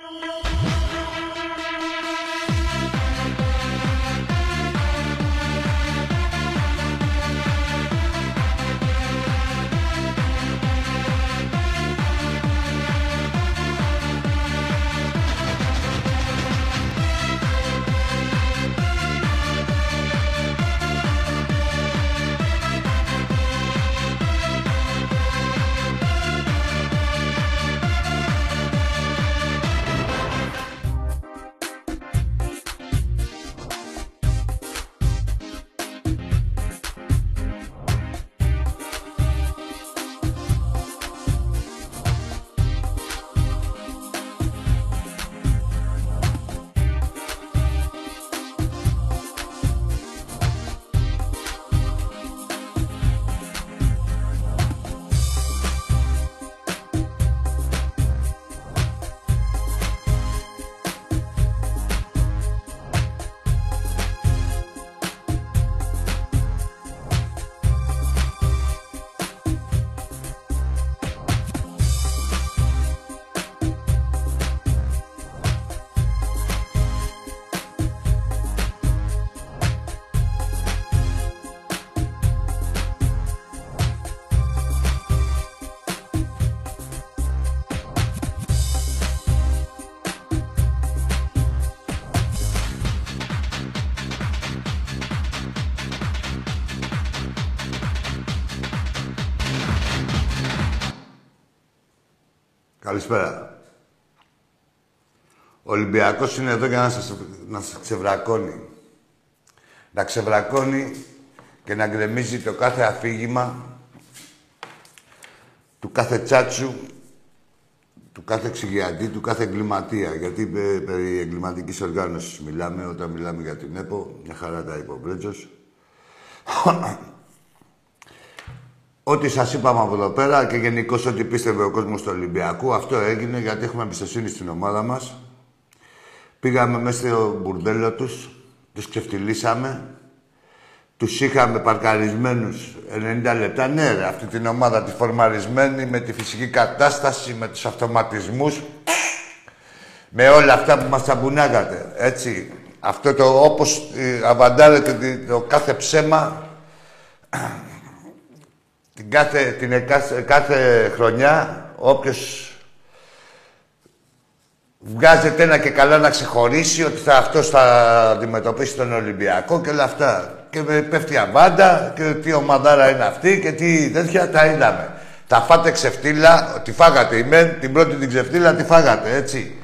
Música Καλησπέρα. Ο Ολυμπιακός είναι εδώ για να σας, να σας ξεβρακώνει. Να ξεβρακώνει και να γκρεμίζει το κάθε αφήγημα του κάθε τσάτσου, του κάθε εξηγιαντή, του κάθε εγκληματία. Γιατί περί εγκληματικής οργάνωσης μιλάμε όταν μιλάμε για την ΕΠΟ. Μια χαρά τα είπε ο Μπρέτζος. Ό,τι σας είπαμε από εδώ πέρα και γενικώς ό,τι πίστευε ο κόσμος του Ολυμπιακού, αυτό έγινε γιατί έχουμε εμπιστοσύνη στην ομάδα μας. Πήγαμε μέσα στο μπουρδέλο τους, τους ξεφτυλίσαμε, τους είχαμε παρκαρισμένους 90 λεπτά. Ναι, ρε, αυτή την ομάδα τη φορμαρισμένη με τη φυσική κατάσταση, με τους αυτοματισμούς, με όλα αυτά που μας ταμπουνάγατε. Έτσι. Αυτό το όπως ε, αβαντάρετε το κάθε ψέμα την κάθε, την κάθε, κάθε χρονιά, όποιος βγάζεται ένα και καλά να ξεχωρίσει ότι θα, αυτός θα αντιμετωπίσει τον Ολυμπιακό και όλα αυτά. Και με πέφτει αβάντα και τι ομαδάρα είναι αυτή και τι τέτοια τα είδαμε. Τα φάτε ξεφτύλα, ότι φάγατε η μεν, την πρώτη την ξεφτύλα τη φάγατε, έτσι.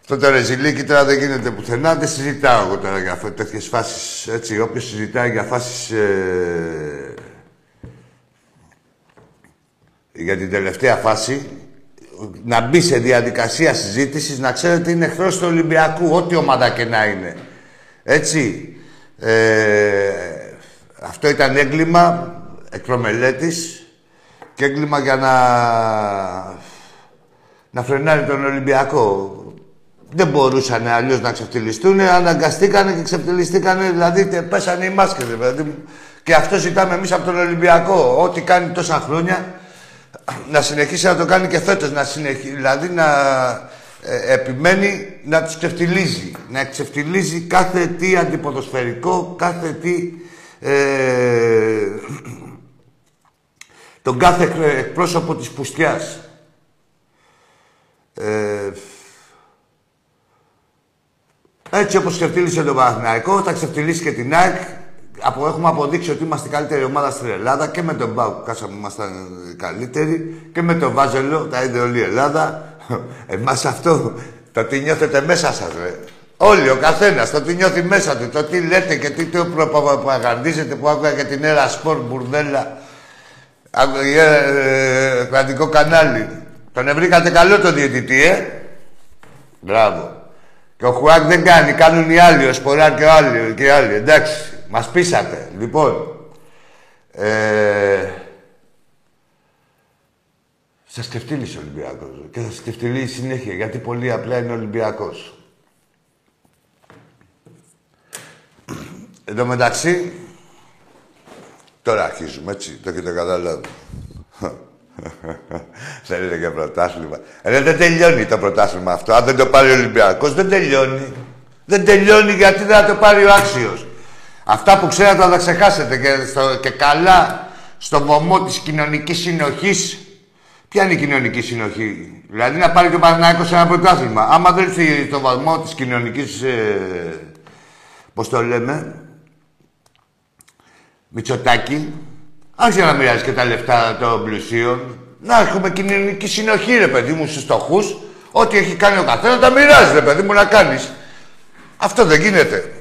Αυτό το ρεζιλίκι τώρα δεν γίνεται πουθενά, δεν συζητάω εγώ τώρα για τέτοιες φάσεις, έτσι. Όποιος συζητάει για φάσεις ε, για την τελευταία φάση να μπει σε διαδικασία συζήτησης να ξέρετε είναι εχθρός του Ολυμπιακού, ό,τι ομάδα και να είναι. Έτσι. Ε, αυτό ήταν έγκλημα εκπρομελέτης και έγκλημα για να, να φρενάρει τον Ολυμπιακό. Δεν μπορούσαν αλλιώς να ξεφτυλιστούν, αναγκαστήκανε και ξεφτυλιστήκανε, δηλαδή πέσανε οι μάσκες. Δηλαδή. Και αυτός ζητάμε εμείς από τον Ολυμπιακό. Ό,τι κάνει τόσα χρόνια να συνεχίσει να το κάνει και φέτος, να συνεχίσει, δηλαδή να ε, επιμένει να τους ξεφτιλίζει. Να ξεφτιλίζει κάθε τι αντιποδοσφαιρικό, κάθε τι... Ε, τον κάθε εκπρόσωπο της πουστιάς. Ε, έτσι όπως ξεφτύλισε τον Παναθηναϊκό, θα ξεφτυλίσει και την ΑΕΚ από, έχουμε αποδείξει ότι είμαστε η καλύτερη ομάδα στην Ελλάδα και με τον Μπάου που κάσαμε ήμασταν καλύτεροι και με τον Βάζελο, τα είδε όλη η Ελλάδα. Εμάς αυτό το τι νιώθετε μέσα σας, ρε. Όλοι, ο καθένας, το τι νιώθει μέσα του, το τι λέτε και τι το προπαγανδίζετε που άκουγα για την Έρα Σπορ, Μπουρδέλα, ε, κρατικό κανάλι. Τον βρήκατε καλό το διαιτητή, ε. Μπράβο. Και ο Χουάκ δεν κάνει, κάνουν οι άλλοι, ο Σποράρ και, άλλοι, και οι άλλοι, εντάξει. Μας πείσατε. Λοιπόν, ε, σας σκεφτήλησε ο Ολυμπιακός και θα σκεφτεί συνέχεια, γιατί πολύ απλά είναι Ολυμπιακός. Εν τω μεταξύ, τώρα αρχίζουμε, έτσι, το έχετε καταλάβει. Θέλετε και πρωτάθλημα. Ε, δεν τελειώνει το πρωτάθλημα αυτό. Αν δεν το πάρει ο Ολυμπιακός, δεν τελειώνει. Δεν τελειώνει γιατί δεν θα το πάρει ο άξιος. Αυτά που ξέρατε θα τα ξεχάσετε και, στο, και καλά στο βωμό της κοινωνικής συνοχής. Ποια είναι η κοινωνική συνοχή; Δηλαδή να πάρει το Παναθηναϊκός ένα πρωτάθλημα. Άμα δεν έρθει στο βαθμό της κοινωνικής... Ε, πώς το λέμε... Μητσοτάκη, άρχισε να μοιράζει και τα λεφτά των πλουσίων. Να έχουμε κοινωνική συνοχή, ρε παιδί μου, στους φτωχού. Ό,τι έχει κάνει ο καθένας τα μοιράζει, ρε παιδί μου, να κάνεις. Αυτό δεν γίνεται.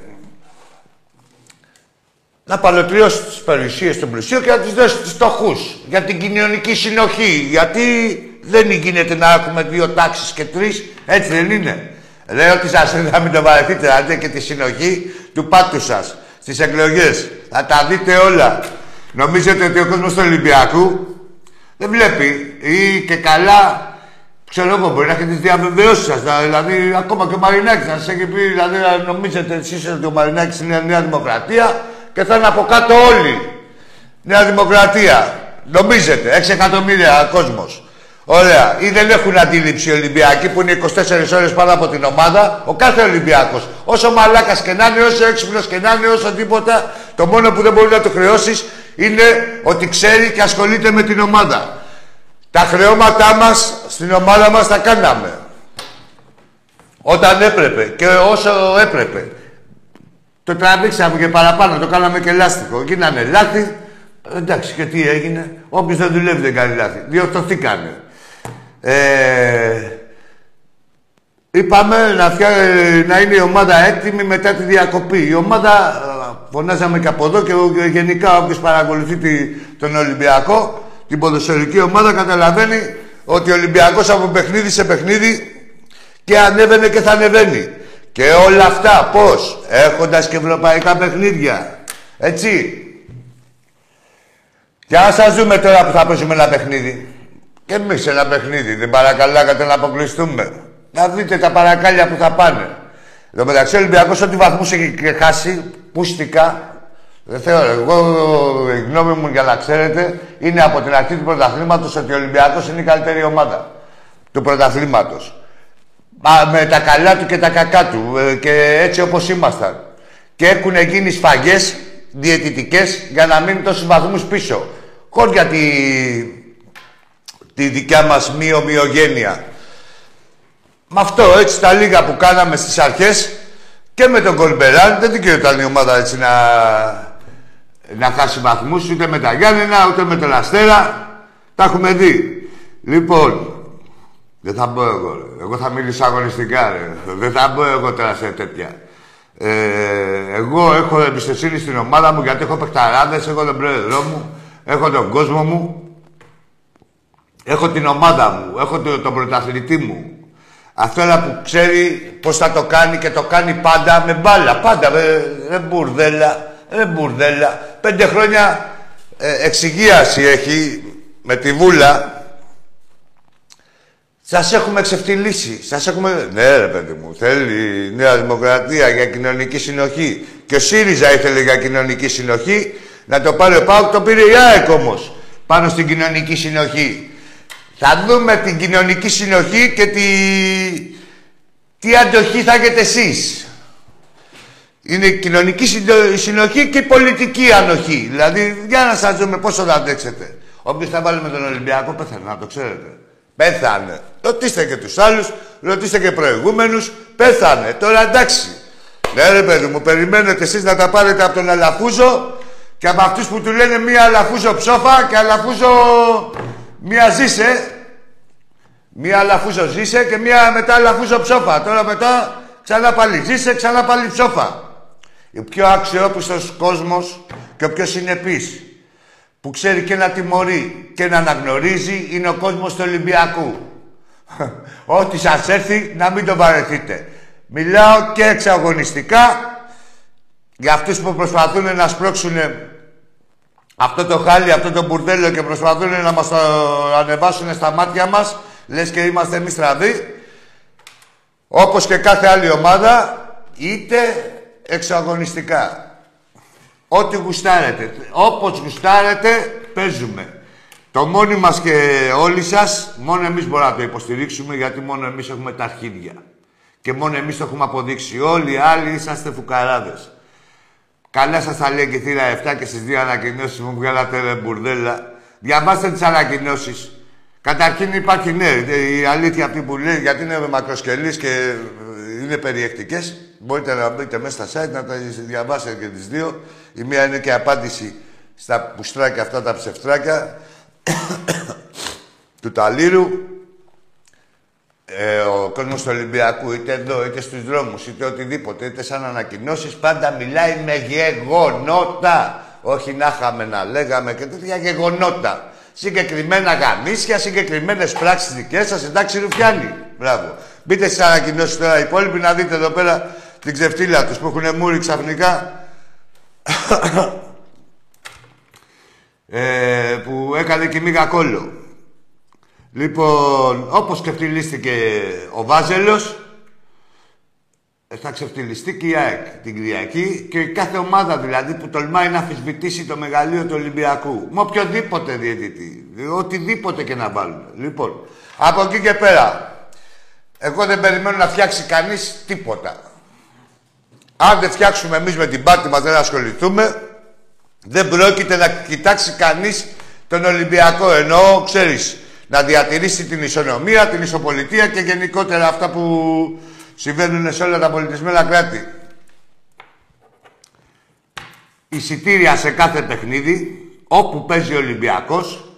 Να παλωτριώσει τις περιουσίε των πλουσίων και να τις δώσει στους φτωχούς. Για την κοινωνική συνοχή. Γιατί δεν γίνεται να έχουμε δύο τάξεις και τρεις. Έτσι δεν είναι. Λέω ότι σας να μην το βαρεθείτε, να δείτε και τη συνοχή του πάτου σας στις εκλογές. Θα τα δείτε όλα. Νομίζετε ότι ο κόσμος του Ολυμπιακού δεν βλέπει ή και καλά. Ξέρω εγώ, μπορεί να έχετε τις διαβεβαιώσεις σας. Δηλαδή, ακόμα και ο Μαρινάκης να σας έχει πει, δηλαδή, να νομίζετε εσείς ότι ο Μαρινάκης είναι Νέα Δημοκρατία και θα είναι από κάτω όλοι. Νέα Δημοκρατία. Νομίζετε, 6 εκατομμύρια κόσμος. Ωραία. Ή δεν έχουν αντίληψη οι Ολυμπιακοί που είναι 24 ώρες πάνω από την ομάδα. Ο κάθε Ολυμπιακός. Όσο μαλάκας και να είναι, όσο έξυπνος και να είναι, όσο τίποτα, το μόνο που δεν μπορεί να το χρεώσεις είναι ότι ξέρει και ασχολείται με την ομάδα. Τα χρεώματά μας στην ομάδα μας τα κάναμε. Όταν έπρεπε και όσο έπρεπε. Το τραβήξαμε και παραπάνω, το κάναμε και λάστιχο. Γίνανε λάθη. Εντάξει, και τι έγινε. Όποιος δεν δουλεύει δεν κάνει λάθη. Διορθωθήκανε. Ε, είπαμε να, φτιά, να είναι η ομάδα έτοιμη μετά τη διακοπή. Η ομάδα Φωνάζαμε και από εδώ και γενικά όποιος παρακολουθεί τον Ολυμπιακό, την ποδοσφαιρική ομάδα, καταλαβαίνει ότι ο Ολυμπιακός από παιχνίδι σε παιχνίδι και ανέβαινε και θα ανεβαίνει. Και όλα αυτά πώς, έχοντας και ευρωπαϊκά παιχνίδια. Έτσι. Και αν σας δούμε τώρα που θα παίζουμε ένα παιχνίδι. Και εμείς ένα παιχνίδι, δεν παρακαλάγατε να αποκλειστούμε. Να δείτε τα παρακάλια που θα πάνε. Εδώ μεταξύ ο Ολυμπιακός ό,τι βαθμούς έχει χάσει, πούστικα. Δεν θεωρώ. Εγώ, η γνώμη μου για να ξέρετε, είναι από την αρχή του πρωταθλήματος ότι ο Ολυμπιακός είναι η καλύτερη ομάδα του πρωταθλήματος. Με τα καλά του και τα κακά του. Ε, και έτσι όπως ήμασταν. Και έχουν γίνει σφαγές διαιτητικές για να μείνουν τόσους βαθμούς πίσω. Χωρί για τη, τη δικιά μας μη-ομοιογένεια. Με αυτό έτσι τα λίγα που κάναμε στις αρχές και με τον Κολμπεράν δεν δικαιούταν η ομάδα έτσι να, να χάσει βαθμούς ούτε με τα Γιάννενα ούτε με τον Αστέρα. Τα έχουμε δει. Λοιπόν, δεν θα μπω εγώ. Εγώ θα μιλήσω αγωνιστικά. Ρε. Δεν θα μπω εγώ τώρα σε τέτοια. Ε, εγώ έχω εμπιστοσύνη στην ομάδα μου γιατί έχω παιχταράδες, έχω τον πρόεδρό μου, έχω τον κόσμο μου, έχω την ομάδα μου, έχω τον, τον πρωταθλητή μου, αυτό είναι που ξέρει πώς θα το κάνει και το κάνει πάντα με μπάλα. Πάντα, με, μπουρδέλα, με μπουρδέλα. Πέντε χρόνια ε, εξυγίαση έχει με τη Βούλα. Σας έχουμε εξευτυλίσει. Σας έχουμε... Ναι ρε παιδί μου, θέλει η Νέα Δημοκρατία για κοινωνική συνοχή. Και ο ΣΥΡΙΖΑ ήθελε για κοινωνική συνοχή. Να το πάρει ο ΠΑΟΚ, το πήρε η ΑΕΚ όμως. Πάνω στην κοινωνική συνοχή. Θα δούμε την κοινωνική συνοχή και τη... τι αντοχή θα έχετε εσείς. Είναι η κοινωνική συνοχή και η πολιτική ανοχή. Δηλαδή, για να σας δούμε πόσο θα αντέξετε. Όποιος θα βάλει με τον Ολυμπιακό πέθανε, να το ξέρετε. Πέθανε. Ρωτήστε και τους άλλους, ρωτήστε και προηγούμενους. Πέθανε. Τώρα εντάξει. Ναι ρε παιδί μου, περιμένετε εσείς να τα πάρετε από τον Αλαφούζο και από αυτούς που του λένε μία Αλαφούζο ψόφα και Αλαφούζο Μία ζήσε, μία λαφούζο ζήσε και μία μετά λαφούζο ψόφα. Τώρα μετά ξανά πάλι ζήσε, ξανά πάλι ψόφα. Ο πιο αξιόπιστος κόσμος και ο πιο συνεπής που ξέρει και να τιμωρεί και να αναγνωρίζει είναι ο κόσμος του Ολυμπιακού. Ό,τι σας έρθει να μην το βαρεθείτε. Μιλάω και εξαγωνιστικά για αυτούς που προσπαθούν να σπρώξουν αυτό το χάλι, αυτό το μπουρδέλο και προσπαθούν να μας το ανεβάσουν στα μάτια μας, λες και είμαστε εμείς στραβοί, όπως και κάθε άλλη ομάδα, είτε εξαγωνιστικά. Ό,τι γουστάρετε. Όπως γουστάρετε, παίζουμε. Το μόνοι μας και όλοι σας, μόνο εμείς μπορούμε να το υποστηρίξουμε, γιατί μόνο εμείς έχουμε τα αρχίδια. Και μόνο εμείς το έχουμε αποδείξει. Όλοι οι άλλοι είσαστε φουκαράδες. Καλά σας τα λέει και θύρα 7 και στις δύο ανακοινώσεις μου βγάλατε ρε μπουρδέλα. Διαβάστε τις ανακοινώσεις. Καταρχήν υπάρχει ναι, η αλήθεια αυτή που λέει, γιατί είναι μακροσκελής και είναι περιεκτικές. Μπορείτε να μπείτε μέσα στα site να τα διαβάσετε και τις δύο. Η μία είναι και απάντηση στα πουστράκια αυτά τα ψευτράκια του Ταλήρου. Ε, ο κόσμος του Ολυμπιακού, είτε εδώ, είτε στους δρόμους, είτε οτιδήποτε, είτε σαν ανακοινώσεις, πάντα μιλάει με γεγονότα. Όχι να είχαμε να λέγαμε και τέτοια γεγονότα. Συγκεκριμένα γαμίσια, συγκεκριμένες πράξεις δικές σας, εντάξει Ρουφιάνη. Μπράβο. Μπείτε στις ανακοινώσεις τώρα οι υπόλοιποι να δείτε εδώ πέρα την ξεφτύλα τους που έχουν μούρι ξαφνικά. ε, που έκανε και μίγα κόλλο. Λοιπόν, όπως ξεφτυλίστηκε ο Βάζελος, ε, θα ξεφτυλιστεί και η ΑΕΚ την Κυριακή και κάθε ομάδα δηλαδή που τολμάει να αφισβητήσει το μεγαλείο του Ολυμπιακού. Με οποιοδήποτε διαιτητή. Οτιδήποτε και να βάλουν. Λοιπόν, από εκεί και πέρα, εγώ δεν περιμένω να φτιάξει κανείς τίποτα. Αν δεν φτιάξουμε εμείς με την πάτη μας, δεν ασχοληθούμε, δεν πρόκειται να κοιτάξει κανείς τον Ολυμπιακό. Ενώ, ξέρεις, να διατηρήσει την ισονομία, την ισοπολιτεία και γενικότερα αυτά που συμβαίνουν σε όλα τα πολιτισμένα κράτη. Εισιτήρια σε κάθε παιχνίδι, όπου παίζει ο Ολυμπιακός,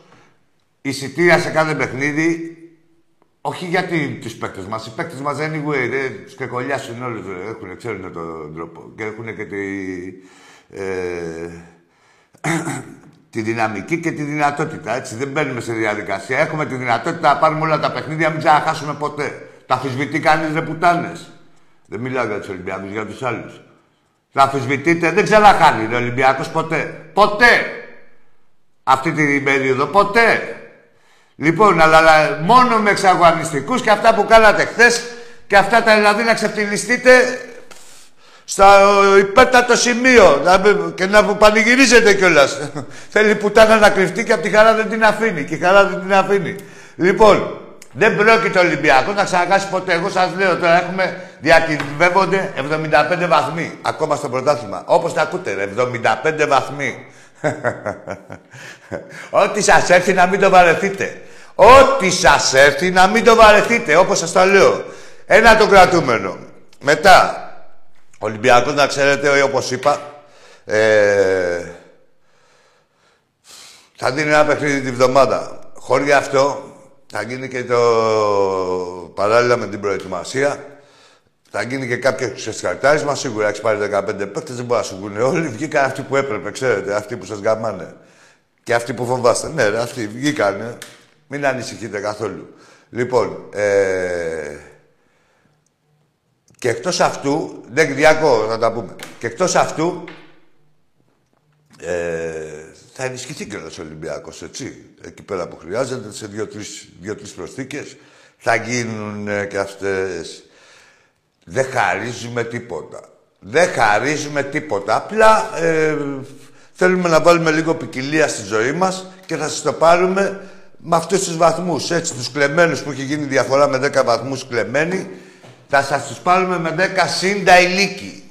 εισιτήρια σε κάθε παιχνίδι, όχι γιατί του παίκτες μας. Οι παίκτες μας anyway δεν τους κεκολιάσουν όλοι. Έχουν, ξέρουν τον τρόπο. Και έχουν και τη, ε, τη δυναμική και τη δυνατότητα. Έτσι. Δεν μπαίνουμε σε διαδικασία. Έχουμε τη δυνατότητα να πάρουμε όλα τα παιχνίδια, μην ξαναχάσουμε ποτέ. Τα αφισβητεί κανεί ρε πουτάνες. Δεν μιλάω για τους Ολυμπιακούς, για τους άλλους. Θα αφισβητείτε, δεν ξαναχάνει ο Ολυμπιακός ποτέ. Ποτέ! Αυτή την περίοδο, ποτέ! Λοιπόν, αλλά, μόνο με εξαγωνιστικούς και αυτά που κάνατε χθες και αυτά τα δηλαδή να ξεφτυλιστείτε στο υπέτατο σημείο και να πανηγυρίζετε κιόλας. Θέλει πουτάνα να κρυφτεί και από τη χαρά δεν την αφήνει. Και η χαρά δεν την αφήνει. Λοιπόν, δεν πρόκειται ο Ολυμπιακός να ξανακάσει ποτέ. Εγώ σας λέω τώρα έχουμε διακυβεύονται 75 βαθμοί ακόμα στο πρωτάθλημα. Όπως τα ακούτε, 75 βαθμοί. Ό,τι σας έρθει να μην το βαρεθείτε. Ό,τι σας έρθει να μην το βαρεθείτε, όπως σας τα λέω. Ένα το κρατούμενο. Μετά, Ολυμπιακός να ξέρετε, όπως είπα, ε, θα δίνει ένα παιχνίδι τη βδομάδα. Χωρίς αυτό, θα γίνει και το παράλληλα με την προετοιμασία. Θα γίνει και κάποιος ξεσκαρτάρισμα. Σίγουρα έχεις πάρει 15 παίκτες, δεν μπορεί να σου βγουν όλοι. Βγήκαν αυτοί που έπρεπε, ξέρετε, αυτοί που σας γαμάνε. Και αυτοί που φοβάστε. Ναι, ρε, αυτοί βγήκαν. Μην ανησυχείτε καθόλου. Λοιπόν, ε, και εκτός αυτού, δεν διάκω να τα πούμε, και εκτός αυτού, ε, θα ενισχυθεί και ο Ολυμπιακός, έτσι. Εκεί πέρα που χρειάζεται, σε δύο-τρεις δύο, προσθήκες, θα γίνουν και αυτές. Δεν χαρίζουμε τίποτα. Δεν χαρίζουμε τίποτα. Απλά ε, θέλουμε να βάλουμε λίγο ποικιλία στη ζωή μας και θα σας το πάρουμε με αυτούς τους βαθμούς, έτσι, τους κλεμμένους που έχει γίνει διαφορά με 10 βαθμούς κλεμμένοι, θα σας τους πάρουμε με 10 σύντα ηλίκη.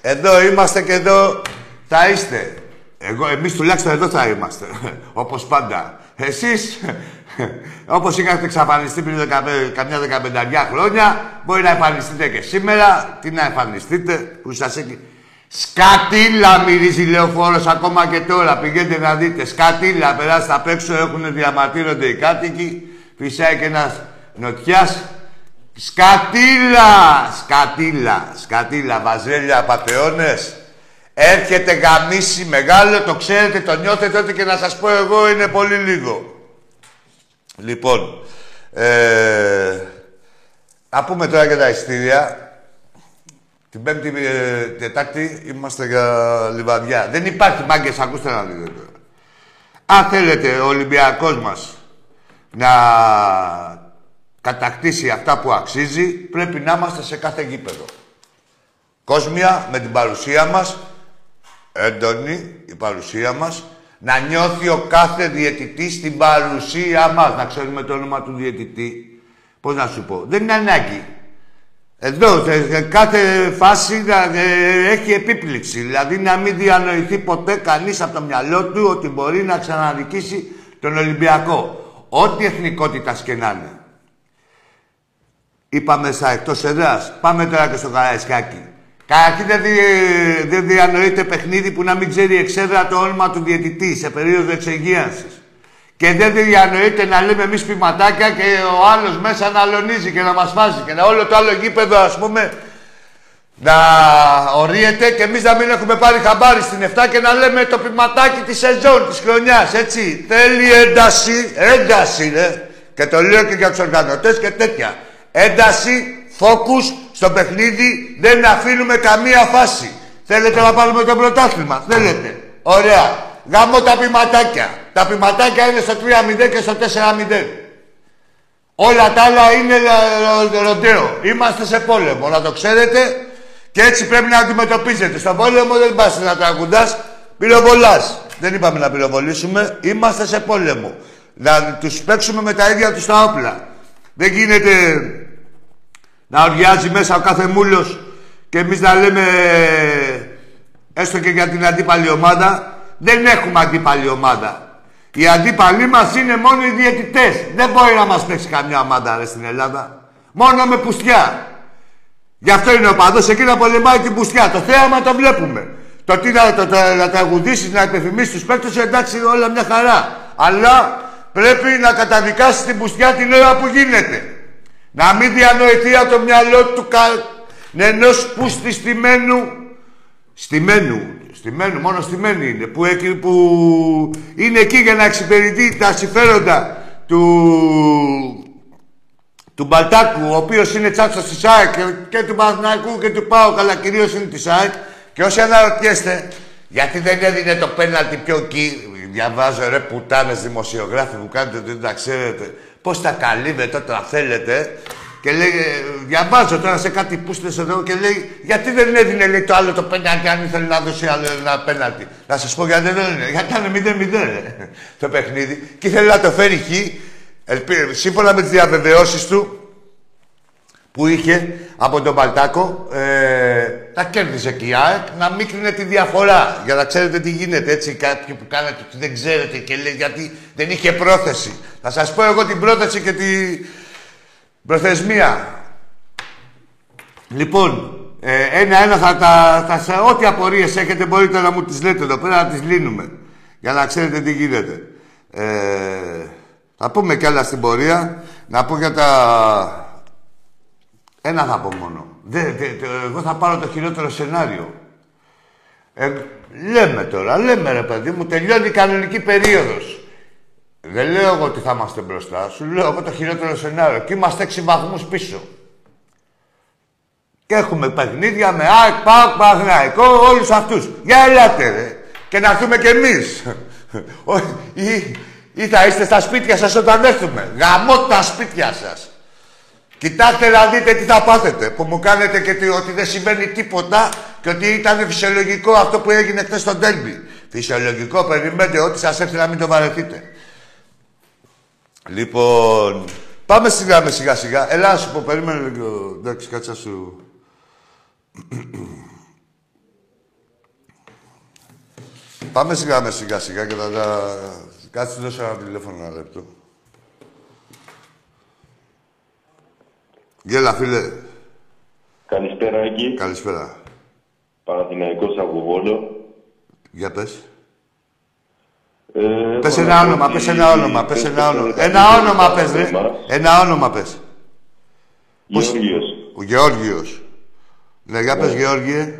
Εδώ είμαστε και εδώ θα είστε. Εγώ, εμείς τουλάχιστον εδώ θα είμαστε, όπως πάντα. Εσείς, όπως είχατε εξαφανιστεί πριν δεκα, καμιά δεκαπενταριά χρόνια, μπορεί να εμφανιστείτε και σήμερα. Τι να εμφανιστείτε, που σας έχει... Σκατήλα μυρίζει λεωφόρος ακόμα και τώρα. Πηγαίνετε να δείτε. Σκατήλα, περάστε απ' έξω, έχουν διαμαρτύρονται οι κάτοικοι. Φυσάει και ένας νοτιάς. Σκατήλα! Σκατήλα, σκατήλα, βαζέλια, πατεώνες. Έρχεται γαμίση μεγάλο, το ξέρετε, το νιώθετε ότι και να σας πω εγώ είναι πολύ λίγο. Λοιπόν, ε, να πούμε τώρα για τα ειστήρια. Την Πέμπτη, ε, Τετάρτη είμαστε για λιβαδιά. Δεν υπάρχει μάγκες, ακούστε να δείτε τώρα. Αν θέλετε ο Ολυμπιακός μας να κατακτήσει αυτά που αξίζει, πρέπει να είμαστε σε κάθε γήπεδο. Κόσμια με την παρουσία μας, έντονη η παρουσία μας, Να νιώθει ο κάθε διαιτητής στην παρουσία μας. Να ξέρουμε το όνομα του διαιτητή. Πώς να σου πω. Δεν είναι ανάγκη. Εδώ, σε κάθε φάση ε, έχει επίπληξη. Δηλαδή να μην διανοηθεί ποτέ κανείς από το μυαλό του ότι μπορεί να ξαναδικήσει τον Ολυμπιακό. Ό,τι εθνικότητα και να είναι. Είπαμε στα εκτός εδράς. Πάμε τώρα και στο Καραϊσκάκι. Καταρχήν δεν, δι... δεν διανοείται παιχνίδι που να μην ξέρει εξέδρα το όνομα του διαιτητή σε περίοδο εξεγίανσης. Και δεν διανοείται να λέμε εμείς πηματάκια και ο άλλος μέσα να αλωνίζει και να μας βάζει και να όλο το άλλο γήπεδο, ας πούμε, να ορίεται και εμείς να μην έχουμε πάρει χαμπάρι στην 7 και να λέμε το πηματάκι της σεζόν, της χρονιάς. Έτσι. Θέλει ένταση, ένταση, ρε. Και το λέω και για τους οργανωτές και τέτοια. Ένταση, focus στο παιχνίδι, δεν αφήνουμε καμία φάση. Θέλετε να πάρουμε το πρωτάθλημα, θέλετε. Ωραία. Γάμω τα πηματάκια. Τα πηματάκια είναι στο 3-0 και στο 4-0. Όλα τα άλλα είναι ροντέο. Είμαστε σε πόλεμο, να το ξέρετε. Και έτσι πρέπει να αντιμετωπίζετε. Στον πόλεμο δεν πας να τραγουδάς, πυροβολάς. Δεν είπαμε να πυροβολήσουμε. Είμαστε σε πόλεμο. Να τους παίξουμε με τα ίδια τους τα όπλα. Δεν γίνεται να οριάζει μέσα ο κάθε μούλος και εμείς να λέμε έστω και για την αντίπαλη ομάδα δεν έχουμε αντίπαλη ομάδα. Οι αντίπαλοι μας είναι μόνο οι διαιτητές. Δεν μπορεί να μας παίξει καμιά ομάδα ρε, στην Ελλάδα. Μόνο με πουστιά. Γι' αυτό είναι ο παδός εκεί να πολεμάει την πουστιά. Το θέαμα το βλέπουμε. Το τι να, το, το, να τραγουδήσεις, να υπενθυμίσει τους παίκτες, εντάξει, όλα μια χαρά. Αλλά πρέπει να καταδικάσεις την πουστιά την ώρα που γίνεται. Να μην διανοηθεί από το μυαλό του κα... ενός πούστη στημένου, στημένου, Στημένο, μόνο στημένη είναι. Που, που είναι εκεί για να εξυπηρετεί τα συμφέροντα του, του Μπαλτάκου, ο οποίος είναι τσάτσος της ΣΑΕΚ και, του Παναθηναϊκού και του ΠΑΟ, αλλά κυρίως είναι της ΣΑΕΚ. Και όσοι αναρωτιέστε, γιατί δεν έδινε το πέναλτι πιο εκεί, διαβάζω ρε πουτάνες δημοσιογράφοι που κάνετε δεν τα ξέρετε, πώς τα καλύβετε όταν θέλετε, και λέει, διαβάζω τώρα σε κάτι πούστε εδώ και λέει, γιατί δεν έδινε λέει, το άλλο το πέναλτι αν ήθελε να δώσει άλλο ένα πέναλτι. Να σας πω γιατί δεν έδινε. Γιατί ήταν 0-0 το παιχνίδι. Και ήθελε να το φέρει χ. Σύμφωνα με τις διαβεβαιώσεις του που είχε από τον Παλτάκο, ε, τα κέρδισε και η ΑΕΚ να μίκρινε τη διαφορά. Για να ξέρετε τι γίνεται έτσι. Κάποιοι που κάνετε ότι δεν ξέρετε και λέει γιατί δεν είχε πρόθεση. Θα σας πω εγώ την πρόθεση και τη, Προθεσμία. Λοιπόν, ένα-ένα θα τα... Θα, ό,τι απορίες έχετε μπορείτε να μου τις λέτε εδώ πέρα, να τις λύνουμε. Για να ξέρετε τι γίνεται. Ε, θα πούμε κι άλλα στην πορεία. Να πω για τα... Ένα θα πω μόνο. Δε, δε, εγώ θα πάρω το χειρότερο σενάριο. Ε, λέμε τώρα, λέμε ρε παιδί μου, τελειώνει η κανονική περίοδος. Δεν λέω εγώ ότι θα είμαστε μπροστά. Σου λέω εγώ το χειρότερο σενάριο. Και είμαστε έξι βαθμούς πίσω. Και έχουμε παιχνίδια με ΑΕΚ, ΠΑΚ, Παγναϊκό, όλους αυτούς. Για ελάτε, ρε. Και να έρθουμε κι εμείς. ή, ή θα είστε στα σπίτια σας όταν έρθουμε. Γαμώ τα σπίτια σας. Κοιτάξτε να δείτε τι θα πάθετε. Που μου κάνετε και ότι δεν συμβαίνει τίποτα και ότι ήταν φυσιολογικό αυτό που έγινε χθες στο Ντέλμπι. Φυσιολογικό, περιμένετε ό,τι σας έρθει να μην το βαρεθείτε. Λοιπόν, πάμε σιγά με σιγά σιγά. Ελά, σου πω, περίμενε λίγο. Εντάξει, κάτσα σου. πάμε σιγά με σιγά σιγά και θα τα... Κάτσε δώσε ένα τηλέφωνο ένα λεπτό. Γέλα, φίλε. Καλησπέρα, Άγγι. Καλησπέρα. Παναθηναϊκός από Βόλο. Για πες. Ε, πες ένα όνομα, πες ένα όνομα, πες ένα όνομα. Ένα όνομα πες, ρε. Ένα όνομα πες. Γεώργιος. Ο Γεώργιος. Ναι, για πες, Γεώργιε.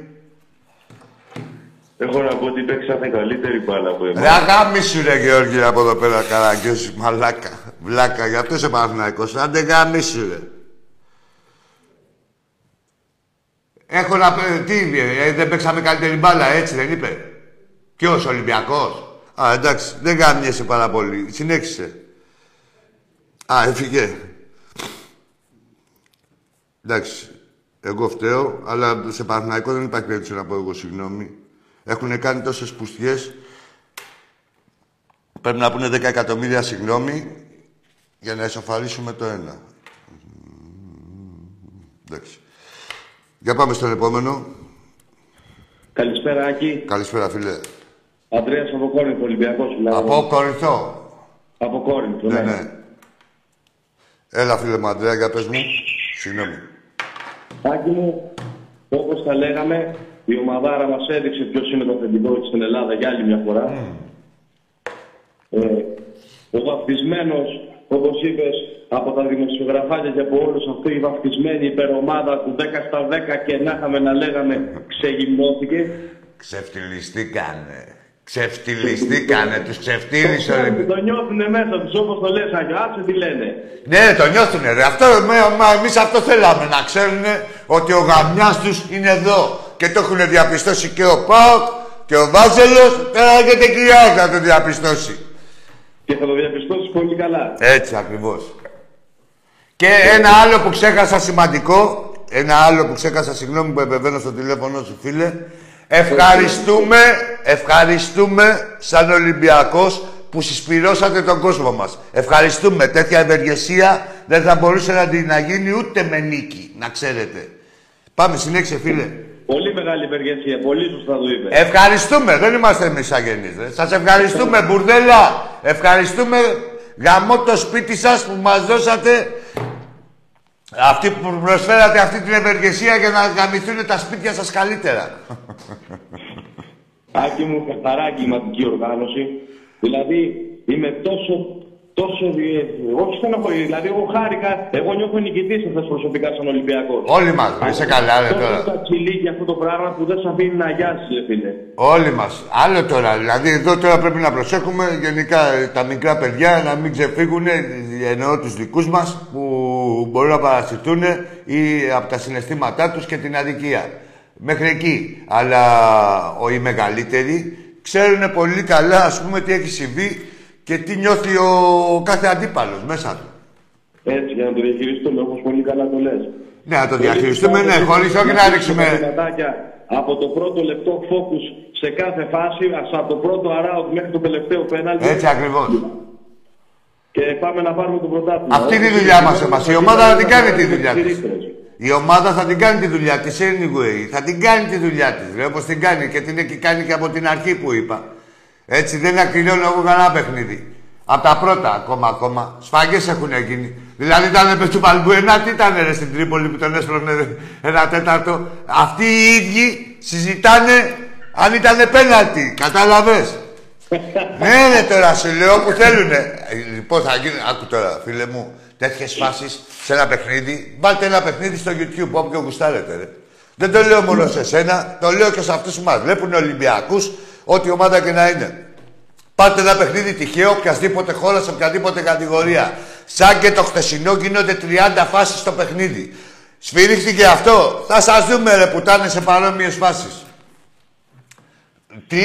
Έχω να πω ότι παίξατε καλύτερη μπάλα από εμάς. Ρε αγάμισου ρε Γεώργιε από εδώ πέρα καραγκιός, μαλάκα. Βλάκα, για αυτό είσαι Παναθηναϊκός. Άντε γάμισου ρε. Έχω να πει, τι, ε, δεν παίξαμε καλύτερη μπάλα, έτσι δεν είπε. Ποιος, Ολυμπιακός; Α, εντάξει, δεν γάμιεσαι πάρα πολύ. Συνέχισε. Α, έφυγε. Εντάξει, εγώ φταίω, αλλά σε Παναθηναϊκό δεν υπάρχει περίπτωση να πω εγώ συγγνώμη. Έχουν κάνει τόσες πουστιές Πρέπει να πούνε 10 εκατομμύρια συγγνώμη για να εσωφαρίσουμε το ένα. Εντάξει. Για πάμε στον επόμενο. Καλησπέρα, Άκη. Καλησπέρα, φίλε. Αντρέας από Κόρινθο, Ολυμπιακός. μιλάω. Από Κορυθό. Από Κόρινθο, Ναι, ναι. ναι. Έλα, φίλε μου, Αντρέα, για πες μου. Συγγνώμη. Άκη μου, όπως τα λέγαμε, η ομαδάρα μας έδειξε ποιος είναι το αφεντικό της στην Ελλάδα για άλλη μια φορά. Ε, ο βαφτισμένος, όπως είπες, από τα δημοσιογραφάκια και από όλους αυτή η βαφτισμένη υπερομάδα που 10 στα 10 και να είχαμε να λέγαμε ξεγυμνώθηκε. Ξεφτυλιστήκανε. Ξεφτυλιστήκανε. Τους ξεφτύλισε ο Το, Ολυμπιακός. το νιώθουνε μέσα τους όπως το λες Άγιο, άσε τι λένε. Ναι, το νιώθουνε ρε. Αυτό, με- μα, εμείς αυτό θέλαμε, να ξέρουν ότι ο γαμιάς τους είναι εδώ. Και το έχουν διαπιστώσει και ο Πάοκ και ο Βάζελος. Τώρα έρχεται και η ΑΕΚ να το διαπιστώσει. Και θα το διαπιστώσεις πολύ καλά. Έτσι ακριβώς. Και ένα άλλο που ξέχασα σημαντικό, ένα άλλο που ξέχασα, συγγνώμη που επεμβαίνω στο τηλέφωνο σου φίλε, ευχαριστούμε, ευχαριστούμε σαν Ολυμπιακός που συσπυρώσατε τον κόσμο μας. Ευχαριστούμε. Τέτοια ευεργεσία δεν θα μπορούσε να, την- να γίνει ούτε με νίκη, να ξέρετε. Πάμε, συνέχισε φίλε. Πολύ μεγάλη ευεργεσία, πολύ σωστά το είπες. Ευχαριστούμε, δεν είμαστε εμείς αγενείς. Ρε. Σας ευχαριστούμε, μπουρδέλα. Ευχαριστούμε γαμώ το σπίτι σας που μας δώσατε αυτή που προσφέρατε αυτή την ευεργεσία για να γαμηθούν τα σπίτια σας καλύτερα. Άκη μου, καθαρά εγκληματική οργάνωση. Δηλαδή, είμαι τόσο, τόσο, διε- όχι στενοχωρή, δηλαδή εγώ χάρηκα, εγώ νιώθω νικητής αυτές προσωπικά σαν Ολυμπιακός. Όλοι μας, ρε, είσαι καλά ρε Τόσο τώρα. τα για αυτό το πράγμα που δεν σε αφήνει να αγιάσεις, ρε φίλε. Όλοι μας. Άλλο τώρα. Δηλαδή εδώ τώρα πρέπει να προσέχουμε γενικά ε, τα μικρά παιδιά να μην ξεφύγουν, εννοώ τους δικούς μας, που μπορούν να παρασυρθούν ή από τα συναισθήματά τους και την αδικία. Μέχρι εκεί. Αλλά ο, οι μεγαλύτεροι ξέρουν πολύ καλά, ας πούμε, τι έχει συμβεί και τι νιώθει ο κάθε αντίπαλος μέσα του. Έτσι, για να το διαχειριστούμε, όπως πολύ καλά το λες. Ναι, να το διαχειριστούμε, ναι, χωρίς όχι να ρίξουμε... Δυνατάκια Από το πρώτο λεπτό focus σε κάθε φάση, ας από το πρώτο around μέχρι το τελευταίο πέναλτι. Έτσι ακριβώς. Και πάμε να πάρουμε το πρωτάθλημα. Αυτή είναι η Όπως δουλειά είπαμε, μας, εμάς. Η θα ομάδα θα την κάνει κάνουμε τη δουλειά της. στηρίκτρες. Η ομάδα θα την κάνει τη δουλειά τη anyway. Θα την κάνει τη δουλειά τη. Όπω την κάνει και την έχει κάνει και από την αρχή που είπα. Έτσι δεν ακρινώνω εγώ κανένα παιχνίδι. Από τα πρώτα ακόμα ακόμα. Σφαγές έχουν γίνει. Δηλαδή ήταν με του Βαλμπουενά, τι ήταν ρε στην Τρίπολη που τον έσπρωχνε ένα τέταρτο. Αυτοί οι ίδιοι συζητάνε αν ήταν πέναλτι. Κατάλαβες; ναι, ναι, τώρα σου λέω που θέλουνε. Ε, Λοιπόν, θα γίνει. Άκου τώρα, φίλε μου, τέτοιες φάσεις σε ένα παιχνίδι. Βάλτε ένα παιχνίδι στο YouTube, όποιο γουστάρετε, ρε. Δεν το λέω μόνο σε σένα, το λέω και σε αυτούς που μας βλέπουν Ολυμπιακούς, ό,τι ομάδα και να είναι. Πάρτε ένα παιχνίδι τυχαίο, οποιασδήποτε χώρα, σε οποιαδήποτε κατηγορία. Σαν και το χτεσινό γίνονται 30 φάσεις στο παιχνίδι. Σφυρίχτηκε αυτό; Θα σας δούμε ρε πουτάνε σε παρόμοιες φάσεις. 30!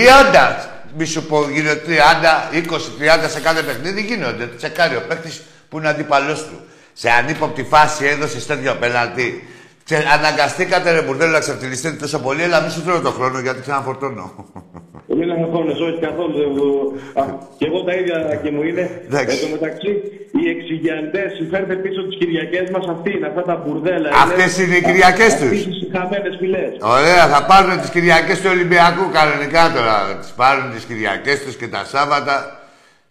Μη σου πω, γίνονται 30, 20, 30 σε κάθε παιχνίδι γίνονται. Τσεκάρει ο παίκτης που είναι αντίπαλό του. Σε ανύποπτη φάση έδωσες τέτοιο πέναλτι. Ξε, αναγκαστήκατε ρε μπουρδέλο να ξεφτυλιστείτε τόσο πολύ, αλλά μη σου τρώω το χρόνο γιατί ξαναφορτώνω. Μην αγχώνες, όχι καθόλου. δεν μου- Α, Και εγώ τα ίδια και μου είναι. Εντάξει. Εν τω μεταξύ, οι εξηγιαντές φέρτε πίσω τις Κυριακές μας αυτοί είναι, αυτά τα μπουρδέλα. Αυτές είναι οι Κυριακές τους. Αυτές τις χαμένες φυλές. Ωραία, θα πάρουν τις Κυριακές του Ολυμπιακού κανονικά τώρα. Τις πάρουν τις Κυριακές τους και τα Σάββατα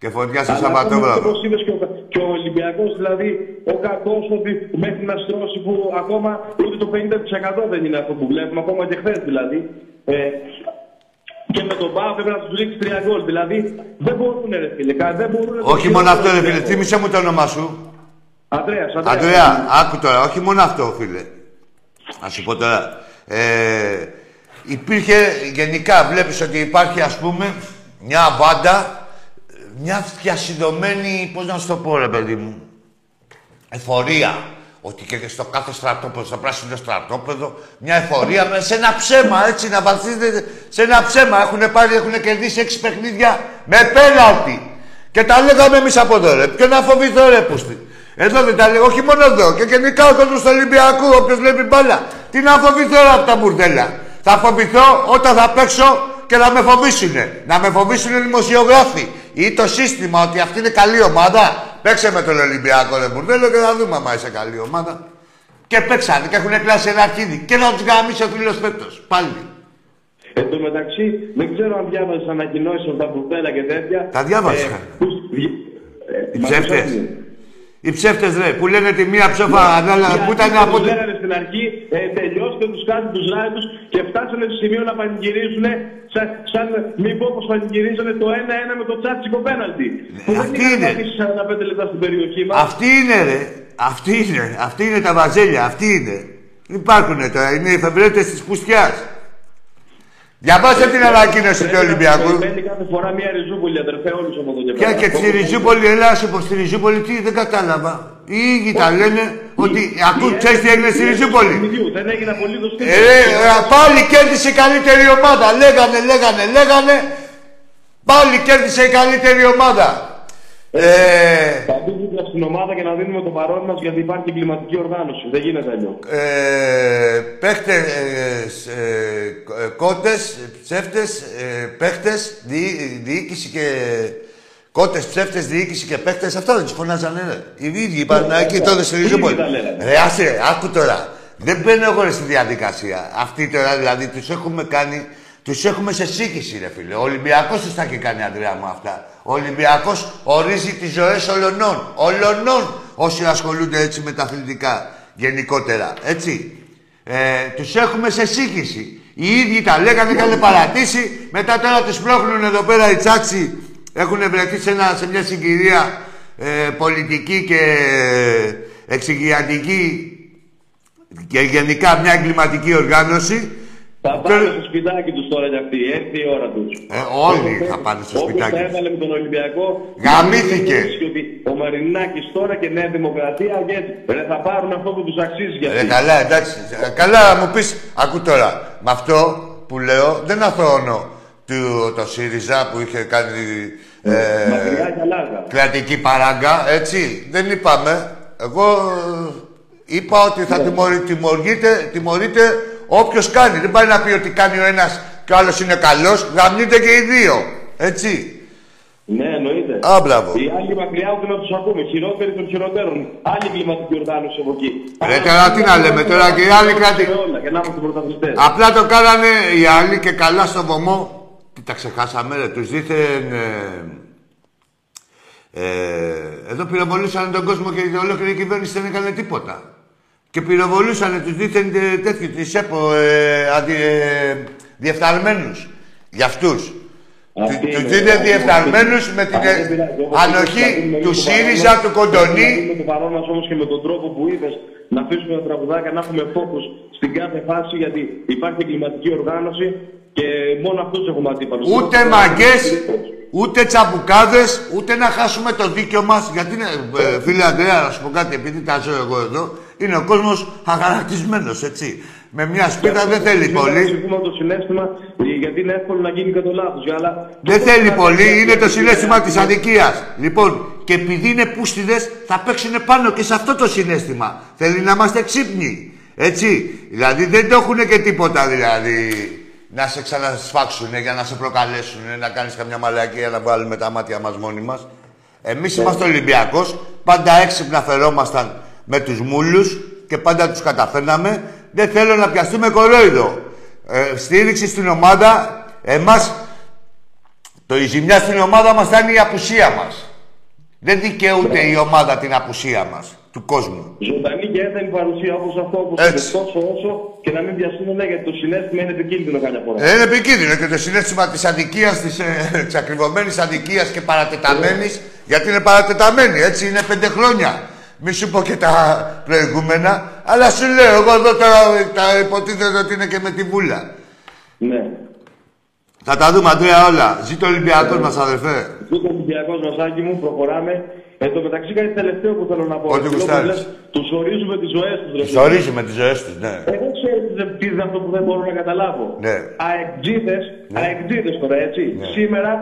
και φωτιά στο Σαββατόβραδο. Όπω είδε και, ο- και ο Ολυμπιακός, δηλαδή ο κακός ότι μέχρι να στρώσει που ακόμα ούτε το 50% δεν είναι αυτό που βλέπουμε, ακόμα και χθες δηλαδή. Ε, και με τον Πάο πρέπει να τους ρίξει τρία γκολ. Δηλαδή δεν μπορούν, ρε φίλε. κα- Δεν μπορούν να Όχι το μόνο αυτό, ρε Ολυμπιακό. φίλε. Θύμισε μου το όνομά σου. Ανδρέας, Ανδρέας. Αντρέα, άκου τώρα, όχι μόνο αυτό, φίλε. Να σου πω τώρα. Ε, υπήρχε γενικά, βλέπεις ότι υπάρχει ας πούμε μια βάντα, μια διασυνδομένη, πώς να σου το πω ρε παιδί μου, εφορία. Ότι και στο κάθε στρατόπεδο, στο πράσινο στρατόπεδο, μια εφορία με σε ένα ψέμα, έτσι, να βαθίζεται σε ένα ψέμα. Έχουν πάρει, έχουν κερδίσει έξι παιχνίδια με πέναλτι. Και τα λέγαμε εμείς από εδώ, ρε. Ποιο να φοβηθώ, ρε, πούστη. Εδώ δεν τα λέω, όχι μόνο εδώ. Και γενικά ο κόσμο τους Ολυμπιακούς, όποιος βλέπει μπάλα. Τι να φοβηθώ ρε, από τα μπουρδέλα. Θα φοβηθώ όταν θα παίξω και να με φοβήσουνε. Να με φοβήσουν οι δημοσιογράφοι. Ή το σύστημα ότι αυτή είναι καλή ομάδα. Παίξε με τον Ολυμπιακό ρε μπουρδέλο και θα δούμε άμα είσαι καλή ομάδα. Και παίξανε και έχουν κλάσει ένα αρχίδι. Και να τους γαμίσει ο φίλο φέτο. Πάλι. Εν τω μεταξύ, δεν ξέρω αν διάβασες ανακοινώσεις από τα μπουρδέλα και τέτοια. Τα διάβασα. Ε, που- ε, Οι μα ψεύτες. ακούσατε. Οι ψεύτες ρε που λένε τη μία ψόφα ανάλα, που ήταν Γιατί από τους την. λέγανε στην αρχή, ε, τελειώστε τους κάνετε τους ράιτους και φτάσανε στο σημείο να πανηγυρίζουν σαν, σαν μη πω πως πανηγυρίζανε το 1-1 με το τσάτσικο πέναλτι. Που δεν αυτή είχαν είναι. πατήσει 45 λεπτά στην περιοχή μας. Αυτή είναι ρε. Αυτή είναι. Αυτή είναι τα βαζέλια. Αυτή είναι. Υπάρχουν τώρα. Είναι οι εφευρέτες της πουστιάς. Διαβάστε την ανακοίνωση του Πρέπει να Ολυμπιακού. περιμένει κάθε φορά μια ριζούπολη, αδερφέ, όλους από εδώ και Ποια πέρα. και στη Ριζούπολη, έλα σου πω στη Ριζούπολη, τι δεν κατάλαβα. Οι ίδιοι τα λένε ότι ακού, ξέρεις τι έγινε στη Ριζούπολη. Δεν έγινε απολύτως Ε, ρε, ε, πάλι κέρδισε η καλύτερη ομάδα. Λέγανε, λέγανε, λέγανε. Πάλι κέρδισε η καλύτερη ομάδα. Ε, Θα μπούμε στην ομάδα και να δίνουμε το παρόν μας γιατί υπάρχει εγκληματική οργάνωση. Δεν γίνεται αλλιώς. ε, παίχτες, ε, ε, κότες, ψεύτες, ε, παίχτες, διοί- διοίκηση και... Κότες, ψεύτες, διοίκηση και παίχτες, αυτά δεν τους φωνάζανε, ρε. Οι ίδιοι είπαν εκεί τότε στη Οι ίδιοι Ριζούπολη. τα λέγανε. Ρε, άσε, ρε, άκου τώρα. Δεν μπαίνω εγώ ρε, στη διαδικασία. Αυτοί τώρα δηλαδή τους έχουμε κάνει, τους έχουμε σε σύγκριση ρε φίλε. Ο Ολυμπιακός τους τα έχει κάνει, Αντρέα μου, αυτά. Ο Ολυμπιακός ορίζει τις ζωές ολονών. Ολονών όσοι ασχολούνται έτσι με τα αθλητικά γενικότερα. Έτσι. Ε, τους έχουμε σε σύγκριση. Οι ίδιοι τα λέγανε, είχαν παρατήσει. Μετά τώρα τους σπρώχνουν εδώ πέρα οι τσάτσι. Έχουν βρεθεί σε, ένα, σε μια συγκυρία ε, πολιτική και εξηγιατική και γενικά μια εγκληματική οργάνωση. Θα πάνε στο σπιτάκι τους τώρα για αυτοί. Έρθει η ώρα τους. Ε, όλοι θα πάνε στο Όποιος σπιτάκι τα τους. έβαλε με τον Ολυμπιακό. Γαμήθηκε. να γνωρίσει Ότι ο Μαρινάκης τώρα και Νέα Δημοκρατία και ρε, θα πάρουν αυτό που τους αξίζει για Ρε αυτοί. καλά, εντάξει. Ε, Καλά μου πεις, ακού τώρα. Με αυτό που λέω δεν αθώνω του, το ΣΥΡΙΖΑ που είχε κάνει ε, Μακριά και αλάγα. κρατική παράγκα, έτσι. Δεν είπαμε. Εγώ ε, είπα ότι θα τιμωρη, τιμωρείται, τιμωρείται όποιος κάνει. Δεν πάει να πει ότι κάνει ο ένας και ο άλλος είναι καλός. Γαμνείται και οι δύο. Έτσι. Ναι, εννοείται. Α, μπράβο. Οι άλλοι μακριά ούτε να τους ακούμε. Χειρότεροι των χειρότερων. Άλλη κλιματική οργάνωση από εκεί. Ρε, τώρα τι να λέμε, τώρα και οι άλλοι κράτη- Όλα, και να είμαστε πρωταθλητές. Απλά το κάνανε οι άλλοι και καλά στο βωμό. Τι τα ξεχάσαμε, ρε. Τους δίθεν... Ε, ε, εδώ πυροβολούσαν τον κόσμο και η ολόκληρη κυβέρνηση δεν έκανε τίποτα. Και πυροβολούσαν τους δίθεν ε, τέτοιους, τις ΕΠΟ, ε, αντι, ε, διεφθαρμένους. Για αυτούς. Αυτή Τους είναι. δίνε διεφθαρμένους με την Α, ε, δεν πειράζει. Όπως ανοχή θα δίνουμε του λίγο το ΣΥΡΙΖΑ, παρόν του μας. Κοντονή. Θα δίνουμε το παρόν μας όμως και με τον τρόπο που είδες να αφήσουμε τα τραγουδάκια, να έχουμε focus στην κάθε φάση γιατί υπάρχει εγκληματική οργάνωση και μόνο αυτούς έχουμε αντίπαλους. Ούτε μαγκές, ούτε τσαμπουκάδες, ούτε να χάσουμε το δίκιο μας. Γιατί είναι, ε, φίλε Αντρέα, να σου πω κάτι, επειδή τα ζω εγώ εδώ, είναι ο κόσμος αγανακτισμένος, έτσι. Με μια σπίτα δεν θέλει πολύ. Συμφωνώ το συνέστημα ε, γιατί είναι εύκολο να γίνει και το λάθος. Αλλά... Δεν θέλει πολύ, είναι το συνέστημα της αδικίας. Λοιπόν, και επειδή είναι πούστιδες, θα παίξουν πάνω και σε αυτό το συνέστημα. Θέλει να είμαστε ξύπνοι. Έτσι. Δηλαδή δεν το έχουν και τίποτα δηλαδή να σε ξανασφάξουν για να σε προκαλέσουν, να κάνεις καμιά μαλακία να βάλουμε τα μάτια μας μόνοι μας. Εμείς είμαστε Ολυμπιακός, πάντα έξυπνα φερόμασταν με τους μούλους και πάντα τους καταφέρναμε. Δεν θέλω να πιαστούμε κορόιδο. Ε, στήριξη στην ομάδα, εμάς το η ζημιά στην ομάδα μας θα είναι η απουσία μας. Δεν δικαιούται η ομάδα την απουσία μας, του κόσμου. Ζωντανή και έθενη παρουσία όπως αυτό, όπως Έτσι. είναι τόσο όσο και να μην πιαστούν ναι, γιατί το συνέστημα είναι επικίνδυνο καμιά φορά. Ε, είναι επικίνδυνο και το συνέστημα της αδικίας, της ε, εξακριβωμένης αδικίας και παρατεταμένης, γιατί είναι παρατεταμένη, έτσι, είναι πέντε χρόνια. Μη σου πω και τα προηγούμενα, αλλά σου λέω, εγώ εδώ τώρα τα υποτίθεται ότι είναι και με τη βούλα. Ναι. Θα τα δούμε, Αντρέα, όλα. Ζήτω ο Ολυμπιακός μας, αδερφέ. Τούτο ο Ολυμπιακό Μασάκη μου, προχωράμε. Εν τω μεταξύ, κάτι τελευταίο που θέλω να πω. Ό,τι γουστάρεις. Τους ορίζουμε τις ζωές τους. Τις ορίζουμε τις ζωές τους, ναι. Εγώ ξέρω τι δεν- τι είναι αυτό που δεν μπορώ να καταλάβω. Ναι. Αεκτζίδες, αεκτζίδες τώρα έτσι. Σήμερα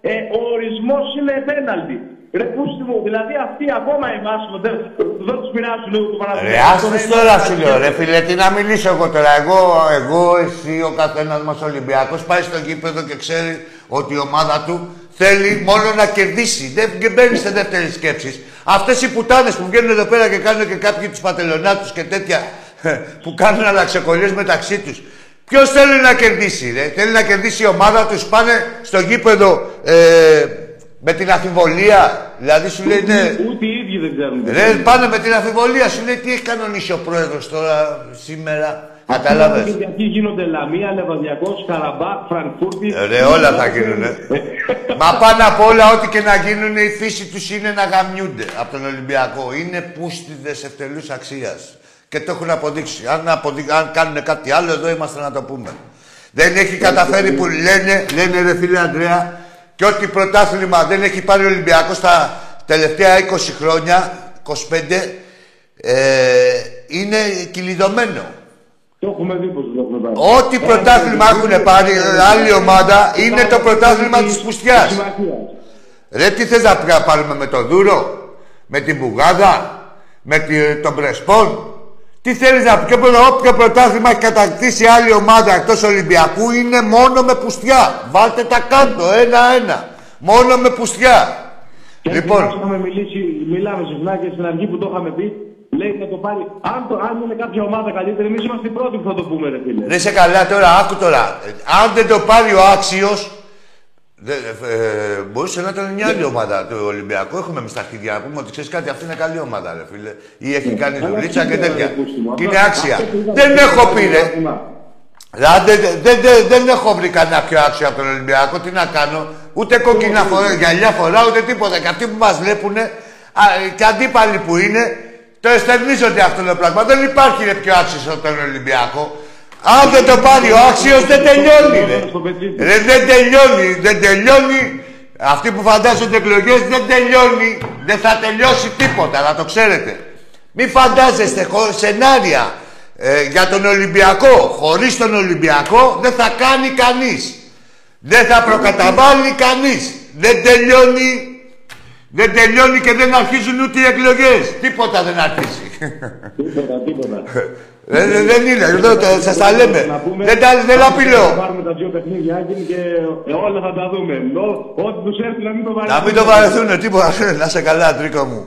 ε, ο ορισμός είναι πέναλτι. Ρε πούστη μου, δηλαδή αυτοί ακόμα εμάς δεν, δεν τους πειράζουν ούτε το Ρε, Παναθηναϊκό. άστες τώρα σου λέω, ρε φίλε, τι να μιλήσω εγώ τώρα. Εγώ, εγώ εσύ, ο καθένας μας Ολυμπιακός πάει στο γήπεδο και ξέρει ότι η ομάδα του θέλει μόνο να κερδίσει. Δεν μπαίνεις σε δεύτερη σκέψη. Αυτές οι πουτάνες που βγαίνουν εδώ πέρα και κάνουν και κάποιοι τους πατελονάτους και τέτοια που κάνουν αλλαξεκολλίε μεταξύ τους. Ποιος θέλει να κερδίσει, ρε; Θέλει να κερδίσει η ομάδα τους. Πάνε στο γήπεδο ε, με την αφιβολία. Δηλαδή σου λέει ναι. Ούτε οι ίδιοι δεν ξέρουν. Ρε, πάνε με την αφιβολία. Σου λέει τι έχει κανονίσει ο πρόεδρος τώρα σήμερα. Κατάλαβες; Γιατί γίνονται Λαμία, Λεβαδιακός, Καραμπάκ, Φραγκφούρτη. Ρε, όλα θα γίνουν. Μα πάνω απ' όλα, ό,τι και να γίνουν, η φύση τους είναι να γαμιούνται από τον Ολυμπιακό. Είναι πούστιδες ευτελούς αξίας. Και το έχουν αποδείξει. Αν, αποδει... Αν κάνουν κάτι άλλο, εδώ είμαστε να το πούμε. Δεν έχει καταφέρει που λένε, λένε ρε φίλε Αντρέα, και ό,τι πρωτάθλημα δεν έχει πάρει ο Ολυμπιακός τα τελευταία 20 χρόνια, 25, ε, είναι κυλιδωμένο. Το έχουμε δει πως το έχουμε πάρει. Ό,τι πρωτάθλημα έχουν πάρει άλλη ομάδα είναι το πρωτάθλημα της πουστιάς. Ρε, τι θες να πάρουμε με το Δούρο, με την Μπουγάδα, με τον Πρεσπόν; Τι θέλεις να πει, όποιο πρωτάθλημα έχει κατακτήσει άλλη ομάδα εκτός Ολυμπιακού είναι μόνο με πουστιά. Βάλτε τα κάτω, ένα-ένα. Μόνο με πουστιά. Και λοιπόν. Είχαμε μιλήσει, μιλάμε συχνά και στην αρχή που το είχαμε πει, λέει θα το πάρει. Αν, το, αν είναι κάποια ομάδα καλύτερη, εμείς είμαστε οι πρώτοι που θα το πούμε, ρε φίλε. Δεν σε καλά τώρα, άκου τώρα. Αν δεν το πάρει ο άξιος, ε, ε, μπορούσε να ήταν μια άλλη ομάδα του Ολυμπιακού. Έχουμε εμείς τα αρχίδια να πούμε ότι ξέρεις κάτι, αυτή είναι καλή ομάδα, ρε φίλε. Ή έχει ναι, κάνει δουλίτσα και τέτοια. Και είναι άξια. Δεν έχω πει, ρε. Δεν, δεν, δεν, δεν έχω βρει κανένα πιο άξιο από τον Ολυμπιακό. Τι να κάνω. Ούτε κόκκινα φορά, γυαλιά φορά, ούτε τίποτα. Και αυτοί που μας βλέπουν και αντίπαλοι που είναι, το εστερνίζονται αυτό το πράγμα. Δεν υπάρχει ρε, πιο άξιος από τον Ολυμπιακό. Αν δεν το πάρει ο άξιος δεν τελειώνει ρε. ρε. Δεν τελειώνει, δεν τελειώνει. Αυτοί που φαντάζονται εκλογές δεν τελειώνει. Δεν θα τελειώσει τίποτα, να το ξέρετε. Μην φαντάζεστε σενάρια ε, για τον Ολυμπιακό. Χωρίς τον Ολυμπιακό δεν θα κάνει κανείς. Δεν θα προκαταβάλει κανείς. Δεν τελειώνει δεν τελειώνει και δεν αρχίζουν ούτε οι εκλογές. Τίποτα δεν αρχίζει. Τίποτα, τίποτα. Δεν, δεν είναι, εδώ σας τα λέμε. Δεν τα δεν απειλώ. Θα πάρουμε τα δύο παιχνίδια και όλα θα τα δούμε. Ό,τι τους έρθει να μην το βαρεθούν. Να μην το βαρεθούν, τίποτα. Να σε καλά, τρίκο μου.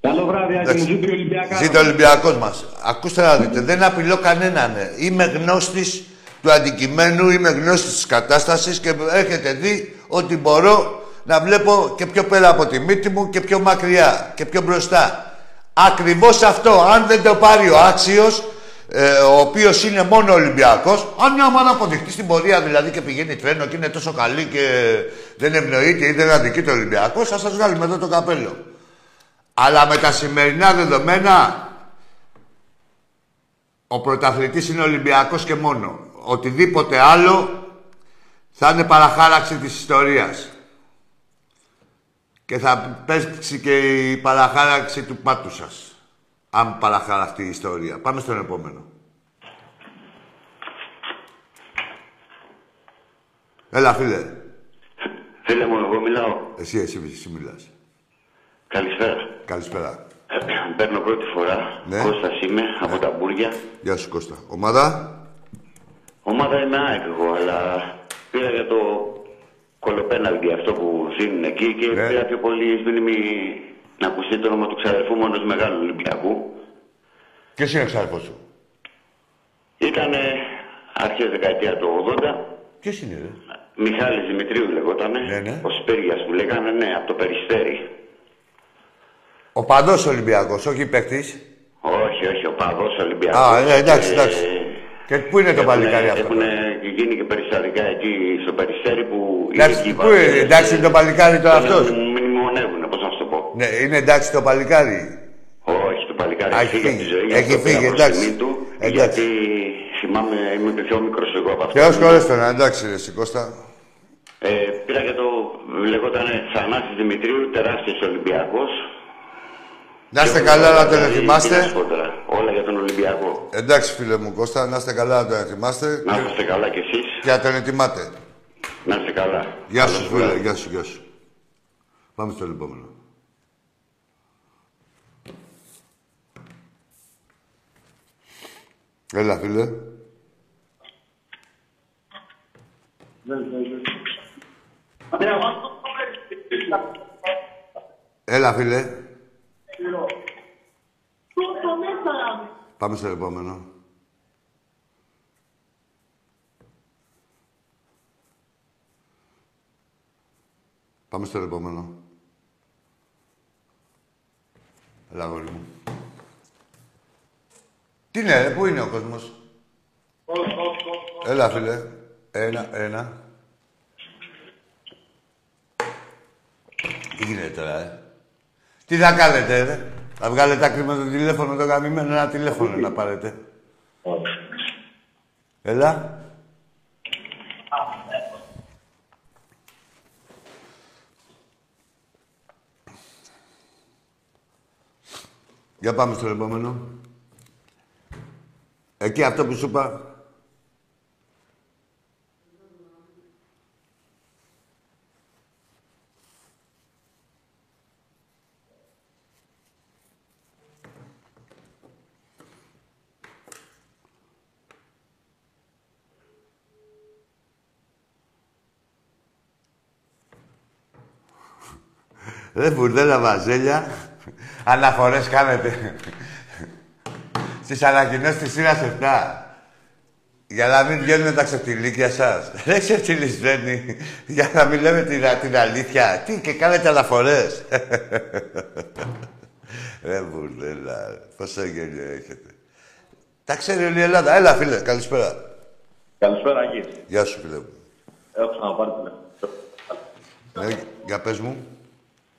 Καλό βράδυ, Άκη μου. Ζήτω ο Ολυμπιακός. Ζήτω ο Ολυμπιακός μας. Ακούστε να δείτε, δεν απειλώ κανέναν. Είμαι γνώστης του αντικειμένου, είμαι γνώστης της κατάστασης και έχετε δει ότι μπορώ να βλέπω και πιο πέρα από τη μύτη μου και πιο μακριά και πιο μπροστά. Ακριβώς αυτό, αν δεν το πάρει ο άξιος, ε, ο οποίος είναι μόνο Ολυμπιακός, αν μια ομάδα αποδειχτεί στην πορεία δηλαδή και πηγαίνει τρένο και είναι τόσο καλή και δεν ευνοείται ή δεν αδικεί το Ολυμπιακός, θα σας βγάλουμε εδώ το καπέλο. Αλλά με τα σημερινά δεδομένα, ο πρωταθλητής είναι Ολυμπιακός και μόνο. Οτιδήποτε άλλο θα είναι παραχάραξη της ιστορίας. Και θα πέσει και η παραχάραξη του πάτου σας αν παραχαραχτεί η ιστορία. Πάμε στον επόμενο. Έλα, φίλε. Φίλε μου, εγώ μιλάω. Εσύ, εσύ, εσύ μιλάς. Καλησπέρα. Καλησπέρα. Ε, παίρνω πρώτη φορά. Ναι. Κώστας είμαι, από τα Μπούρια. Γεια σου, Κώστα. Ομάδα; Ομάδα είμαι ΑΕΚ εγώ, αλλά πήρα για το κολοπέναλτι αυτό που δίνουν εκεί και Ναι. πήρα πιο πολύ μήνυμη να ακουστεί το όνομα του ξαδερφού μου ενός μεγάλου Ολυμπιακού. Ποιος είναι ο ξάδερφος σου; Ήταν αρχές δεκαετία του 80. Ποιος είναι, ρε; Μιχάλης Δημητρίου λεγότανε. Ναι, ναι. Ο Σπέριας που λέγανε, ναι, από το Περιστέρι. Ο παντός Ολυμπιακός, όχι παίκτης. Όχι, όχι, ο παδός Ολυμπιακός. Α, ε, εντάξει, Ε, εντάξει. Και πού είναι το Έχουνε- παλικάρι αυτό; Έχουν γίνει και περιστατικά εκεί στο Περιστέρι που... Εντάξει, οι πού είναι, βάζες, εντάξει, ε, το παλικάρι τώρα τον Ναι, είναι εντάξει το παλικάρι. Όχι, το παλικάρι Α, έχει φύγει από τη φύγει. ζωή. Έχει αυτό πήρα φύγει, προς εντάξει. τιμή Του, Εντάξει. γιατί θυμάμαι, είμαι και πιο μικρός εγώ από αυτό. Θεός χωρέστον, εντάξει ρε εσύ, Κώστα. Ε, πήρα και το, λεγόταν Θανάσης Δημητρίου, τεράστιος Ολυμπιακός. Να είστε Και καλά όλα, να τον δηλαδή, θυμάστε. τι να σου πω τώρα, Όλα για τον Ολυμπιακό. Εντάξει φίλε μου Κώστα, να είστε καλά να τον ετοιμάστε Να είστε καλά κι εσείς. και να τον ετοιμάτε. Να είστε καλά. Γεια Καλώς σου φίλε, βράδυ. γεια σου, γεια σου. Πάμε στο επόμενο. Έλα φίλε. Έλα, φίλε. Πάμε στο επόμενο. Πάμε στο επόμενο. Έλα, γόρι μου. Τι είναι, ρε, πού είναι ο κόσμος; Έλα, φίλε. Ένα, ένα. Τι γίνεται τώρα, ε; Τι θα κάνετε, ρε; Θα βγάλετε άκρη με το τηλέφωνο το γαμημένο, ένα τηλέφωνο να πάρετε. Έλα. Για πάμε στο επόμενο. Εκεί αυτό που σου είπα. Ρε μπουρδέλα βαζέλια. Αναφορές κάνετε. Στις ανακοινώσεις της σειράς 7. Για να μην βγαίνουν τα ξεφτιλίκια σας. Ρε ξεφτιλισμένοι. Για να μην λέμε την, την αλήθεια. Τι και κάνετε αναφορές. Ρε μπουρδέλα. Πόσο γέλιο έχετε. Τα ξέρει όλη η Ελλάδα. Έλα φίλε. Καλησπέρα. Καλησπέρα, Αγγί. Γεια σου φίλε μου. Έχω ξαναπάρει τηλέφωνο. Ε, για πες μου.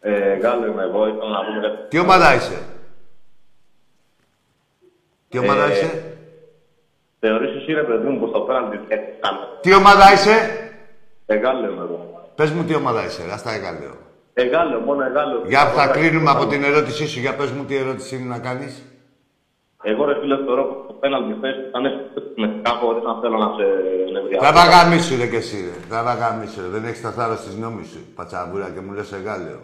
Ε, Γάλλο είμαι εγώ, ήθελα να πούμε κάτι. Τι ομάδα είσαι; Τι ομάδα Ε, είσαι; Θεωρείς εσύ ρε παιδί μου πως το πέραν τη έτσι κάνε. Τι ομάδα είσαι; Ε, Γάλλο είμαι εγώ. Πες μου τι ομάδα είσαι. Ας τα λέω. Ε, Γάλλο, μόνο ε, Γάλλο. Για θα κρίνουμε από την ερώτησή σου. Για πες μου τι ερώτηση είναι να κάνεις. Εγώ ρε φίλε θεωρώ πως το πέναλτι θες ήταν με χωρίς να θέλω να σε νευριάσω. Θα βαγαμίσου ρε κι εσύ ρε. Θα βαγαμίσου ρε. Δεν έχεις τα θάρρος της νόμης σου. Πατσαβούρα και μου λες εγάλαιο.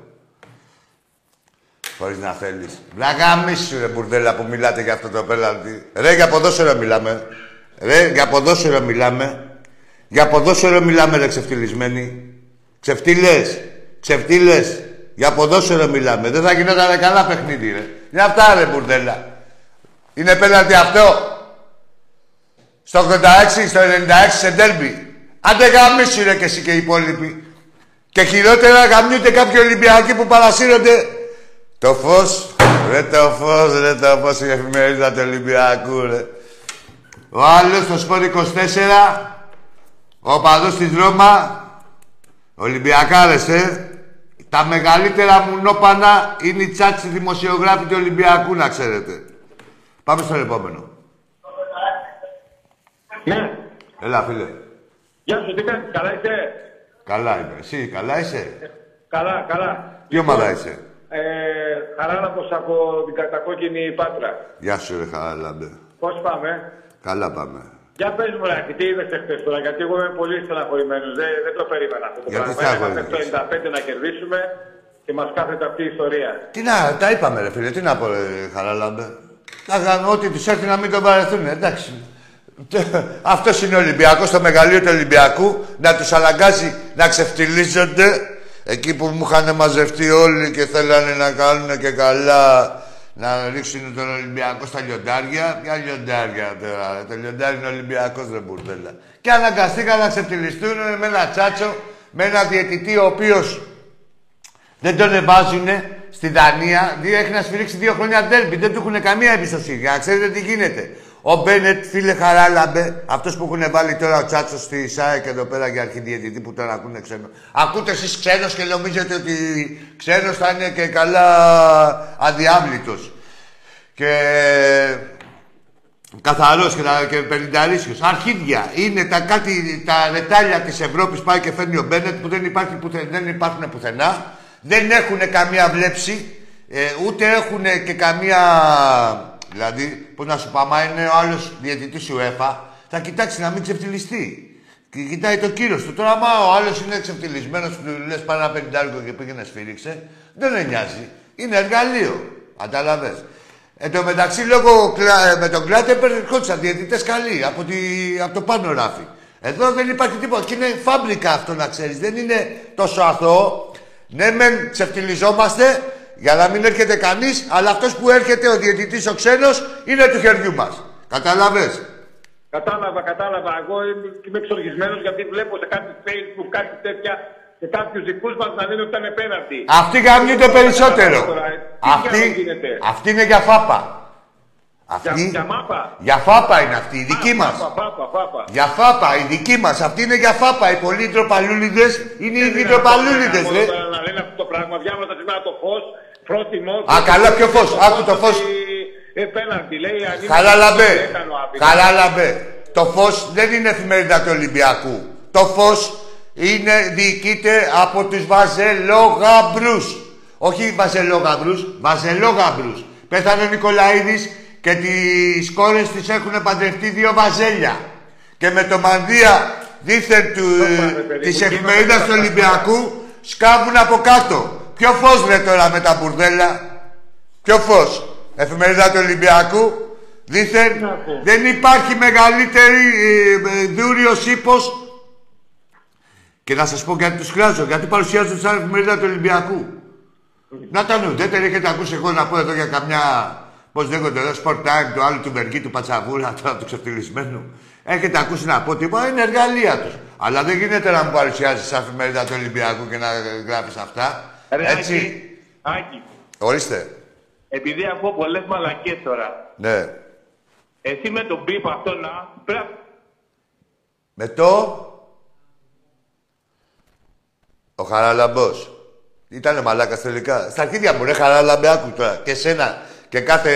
Χωρίς να θέλεις. Βαγαμίσου ρε μπουρδέλα που μιλάτε για αυτό το πέναλτι. Ρε για ποδόσφαιρο μιλάμε. Ρε για ποδόσφαιρο μιλάμε. Για ποδόσφαιρο μιλάμε ρε ξεφτυλισμένοι. Ξεφτύλες. Ξεφτύλες. Για ποδόσφαιρο μιλάμε. Δεν θα γινόταν καλά παιχνίδι ρε. Είναι αυτά ρε μπουρδέλα. Είναι πέναλτι αυτό. Στο 86, στο 96 σε ντέρμπι. Άντε γαμίσου ρε και εσύ και οι υπόλοιποι. Και χειρότερα γαμιούνται κάποιοι Ολυμπιακοί που παρασύρονται. Το φως, ρε το φως, ρε το φως, η εφημερίδα του Ολυμπιακού, ρε. Ο άλλος στο σπορ 24, ο παδός της Ρώμα, Ολυμπιακάρες, ε. Τα μεγαλύτερα μουνόπανα είναι οι τσάτσι δημοσιογράφοι του Ολυμπιακού, να ξέρετε. Πάμε στο επόμενο. Ναι. Έλα, φίλε. Γεια σου, τι κάνεις, καλά είσαι; Καλά είμαι. Εσύ, καλά είσαι; Καλά, καλά. Τι ομάδα είσαι; Ε, Χαράλαμπος από την κατακόκκινη Πάτρα. Γεια σου, ρε Χαράλαμπε. Πώς πάμε; Καλά πάμε. Για πες μου, Ράκη, τι είδες εχθές τώρα, γιατί εγώ είμαι πολύ στεναχωρημένος. Δεν, δεν το περίμενα αυτό το Γιατί πράγμα. στεναχωρημένος; Είχαμε το 95 να κερδίσουμε και μας κάθεται αυτή η ιστορία. Τι να, τα είπαμε ρε φίλε, τι να πω ρε Χαράλαμπε. Θα κάνουμε ό,τι τους έρθει να μην τον παρεθούν, εντάξει. Αυτός είναι ο Ολυμπιακός, το μεγαλείο του Ολυμπιακού, να τους αναγκάζει να ξεφτυλίζονται εκεί που μου είχαν μαζευτεί όλοι και θέλανε να κάνουν και καλά να ρίξουν τον Ολυμπιακό στα λιοντάρια. Ποια λιοντάρια τώρα, ρε. το λιοντάρι είναι Ολυμπιακός ρε μπουρδέλα. Και αναγκαστήκαν να ξεφτυλιστούν με ένα τσάτσο, με ένα διαιτητή ο οποίος δεν τον βάζουν στη Δανία, διότι έχει να σφυρίξει δύο χρόνια ντέρμπι. Δεν του έχουν καμία εμπιστοσύνη. Για να ξέρετε τι γίνεται. Ο Μπένετ, φίλε Χαράλαμπε, αυτός που έχουν βάλει τώρα ο Τσάτσος στη ΣΑΕ και εδώ πέρα για αρχιδιαιτητή που τον ακούνε ξένο. Ακούτε εσείς ξένος και νομίζετε ότι ξένος θα είναι και καλά αδιάβλητος. Και καθαρός και, τα- και πενινταρίσιος. Αρχίδια. Είναι τα, κάτι, τα ρετάλια της Ευρώπης πάει και φέρνει ο Μπένετ που δεν, υπάρχει πουθε, δεν υπάρχουν πουθενά. Δεν έχουν καμία βλέψη. Ε, ούτε έχουν και καμία. Δηλαδή, πώς να σου πω, άμα είναι ο άλλος διαιτητής σου ΕΦΑ, θα κοιτάξει να μην ξεφτυλιστεί. Και κοιτάει το κύριο του. Τώρα, άμα ο άλλος είναι ξεφτυλισμένος, που του λες πάνω ένα πενιντάρικο και πήγαινε σφύριξε, δεν με νοιάζει. Είναι εργαλείο. Κατάλαβε. Εν τω μεταξύ, λόγω κλα- ε, με τον Κλάτεπερ ερχόντουσαν διαιτητές καλοί από, τη, από το πάνω ράφι. Εδώ δεν υπάρχει τίποτα. Και είναι φάμπρικα αυτό να ξέρεις. Δεν είναι τόσο αθώο. Ναι, μεν ξεφτυλιζόμαστε για να μην έρχεται κανείς, αλλά αυτός που έρχεται, ο διαιτητής ο ξένος, είναι του χεριού μας. Κατάλαβες; Κατάλαβα, κατάλαβα. Εγώ είμαι- είμαι εξοργισμένος γιατί βλέπω σε κάτι Facebook κάτι τέτοια σε κάποιους δικούς μας να λένε ότι ήταν πέναρτη. Αυτοί γαμιούνται περισσότερο. Τώρα, ε, τι Αυτή, διάλογο γίνεται; αυτή είναι για φάπα. Για, Αυτή, για μάπα. για φάπα είναι αυτή, η δική Α, μας. Φάπα, φάπα, φάπα. Για φάπα, η δική μας. Αυτή είναι για φάπα. Οι πολλοί ντροπαλούλιδες είναι οι ίδιοι ντροπαλούλιδες, Μόνο ρε. τώρα Να λένε αυτό το πράγμα. Διάβασα σήμερα το φως. Πρότιμο. Α, καλά, ποιο φως; Άκου το φως. Ε, πέναρτη, λέει. αν είναι Καλά λαμπέ. δεν κάνω άπειρα. Καλά λαμπέ. Το φως δεν είναι εφημερίδα του Ολυμπιακού. Το φως είναι, διοικείται από τους βαζελόγαμπρους. Όχι βαζελόγαμπρους, βαζελόγαμπρους. Πέθανε ο Νικολαίδης και τις κόρες της έχουν παντρευτεί δύο βαζέλια. Και με το μανδύα δίθεν του, πάνε, παιδί της μου, εφημερίδας γίνονται του Ολυμπιακού σκάβουν από κάτω. Ποιο φως λέει τώρα με τα μπουρδέλα. Ποιο φως. Εφημερίδα του Ολυμπιακού. Δήθεν Να πω. δεν υπάρχει μεγαλύτερη ε, ε, δούριος ύπος. Και να σας πω γιατί τους χρειάζω. Γιατί παρουσιάζονται σαν εφημερίδα του Ολυμπιακού. Να τα ουδέτεροι έχετε ακούσει εγώ να πω εδώ για καμιά... Πώς λέγονται εδώ, Sport Time, του άλλου του Μπεργή, του Πατσαβούρα, τώρα του ξεφτυλισμένου. Έχετε ακούσει να πω τίποτα, είναι εργαλεία τους. Αλλά δεν γίνεται να μου παρουσιάζεις σαν εφημερίδα του Ολυμπιακού και να γράφεις αυτά. Ρε, Έτσι. Άκη, Άκη, Ορίστε. επειδή ακούω πολλές μαλακίε τώρα, Ναι. εσύ με τον μπίπ αυτό να. Πρέπει Με το... Ο Χαραλαμπός. Ήτανε μαλάκας τελικά. Στα αρχίδια μου, ρε Χαραλαμπέ, άκου τώρα. Και σένα και κάθε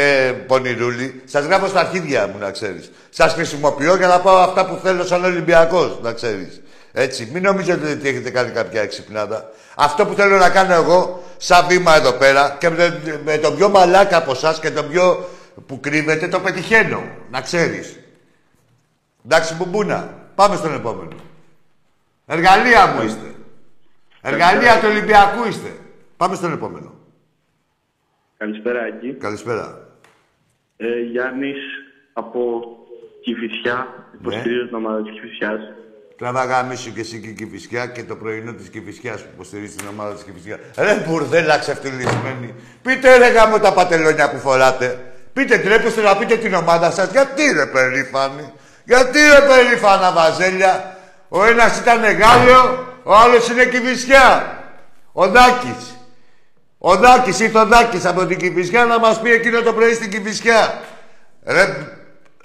πονηρούλη. Σας γράφω στα αρχίδια μου, να ξέρεις. Σας χρησιμοποιώ για να πάω αυτά που θέλω σαν Ολυμπιακός, να ξέρεις. Έτσι, μην νομίζετε ότι έχετε κάνει κάποια εξυπνάδα. Αυτό που θέλω να κάνω εγώ, σαν βήμα εδώ πέρα, και με, τον- με τον πιο μαλάκα από εσά και τον πιο που κρύβεται, το πετυχαίνω. Να ξέρεις. Εντάξει, μπουμπούνα. Πάμε στον επόμενο. Εργαλεία μου είστε. Εργαλεία του Ολυμπιακού είστε. Πάμε στον επόμενο. Καλησπέρα, Άκη. Καλησπέρα. Ε, Γιάννης από Κηφισιά, υποστηρίζω την ομάδα της Κηφισιάς. Τραβάγα μίσου και εσύ και η Κηφισιά και το πρωινό της Κηφισιάς που υποστηρίζει την ομάδα της Κηφισιάς. Ρε μπουρδέλα ξεφτυλισμένη. Πείτε ρε γάμο τα πατελόνια που φοράτε. Πείτε τρέπεστε να πείτε την ομάδα σας. Γιατί ρε περήφανοι. Γιατί ρε περήφανα βαζέλια. Ο ένας ήταν Γάλλιο, ο άλλος είναι Κηφισιά. Ο Δάκης. Ο Δάκης ήρθε ο Δάκης από την Κηφισιά να μας πει εκείνο το πρωί στην Κηφισιά. Ρε,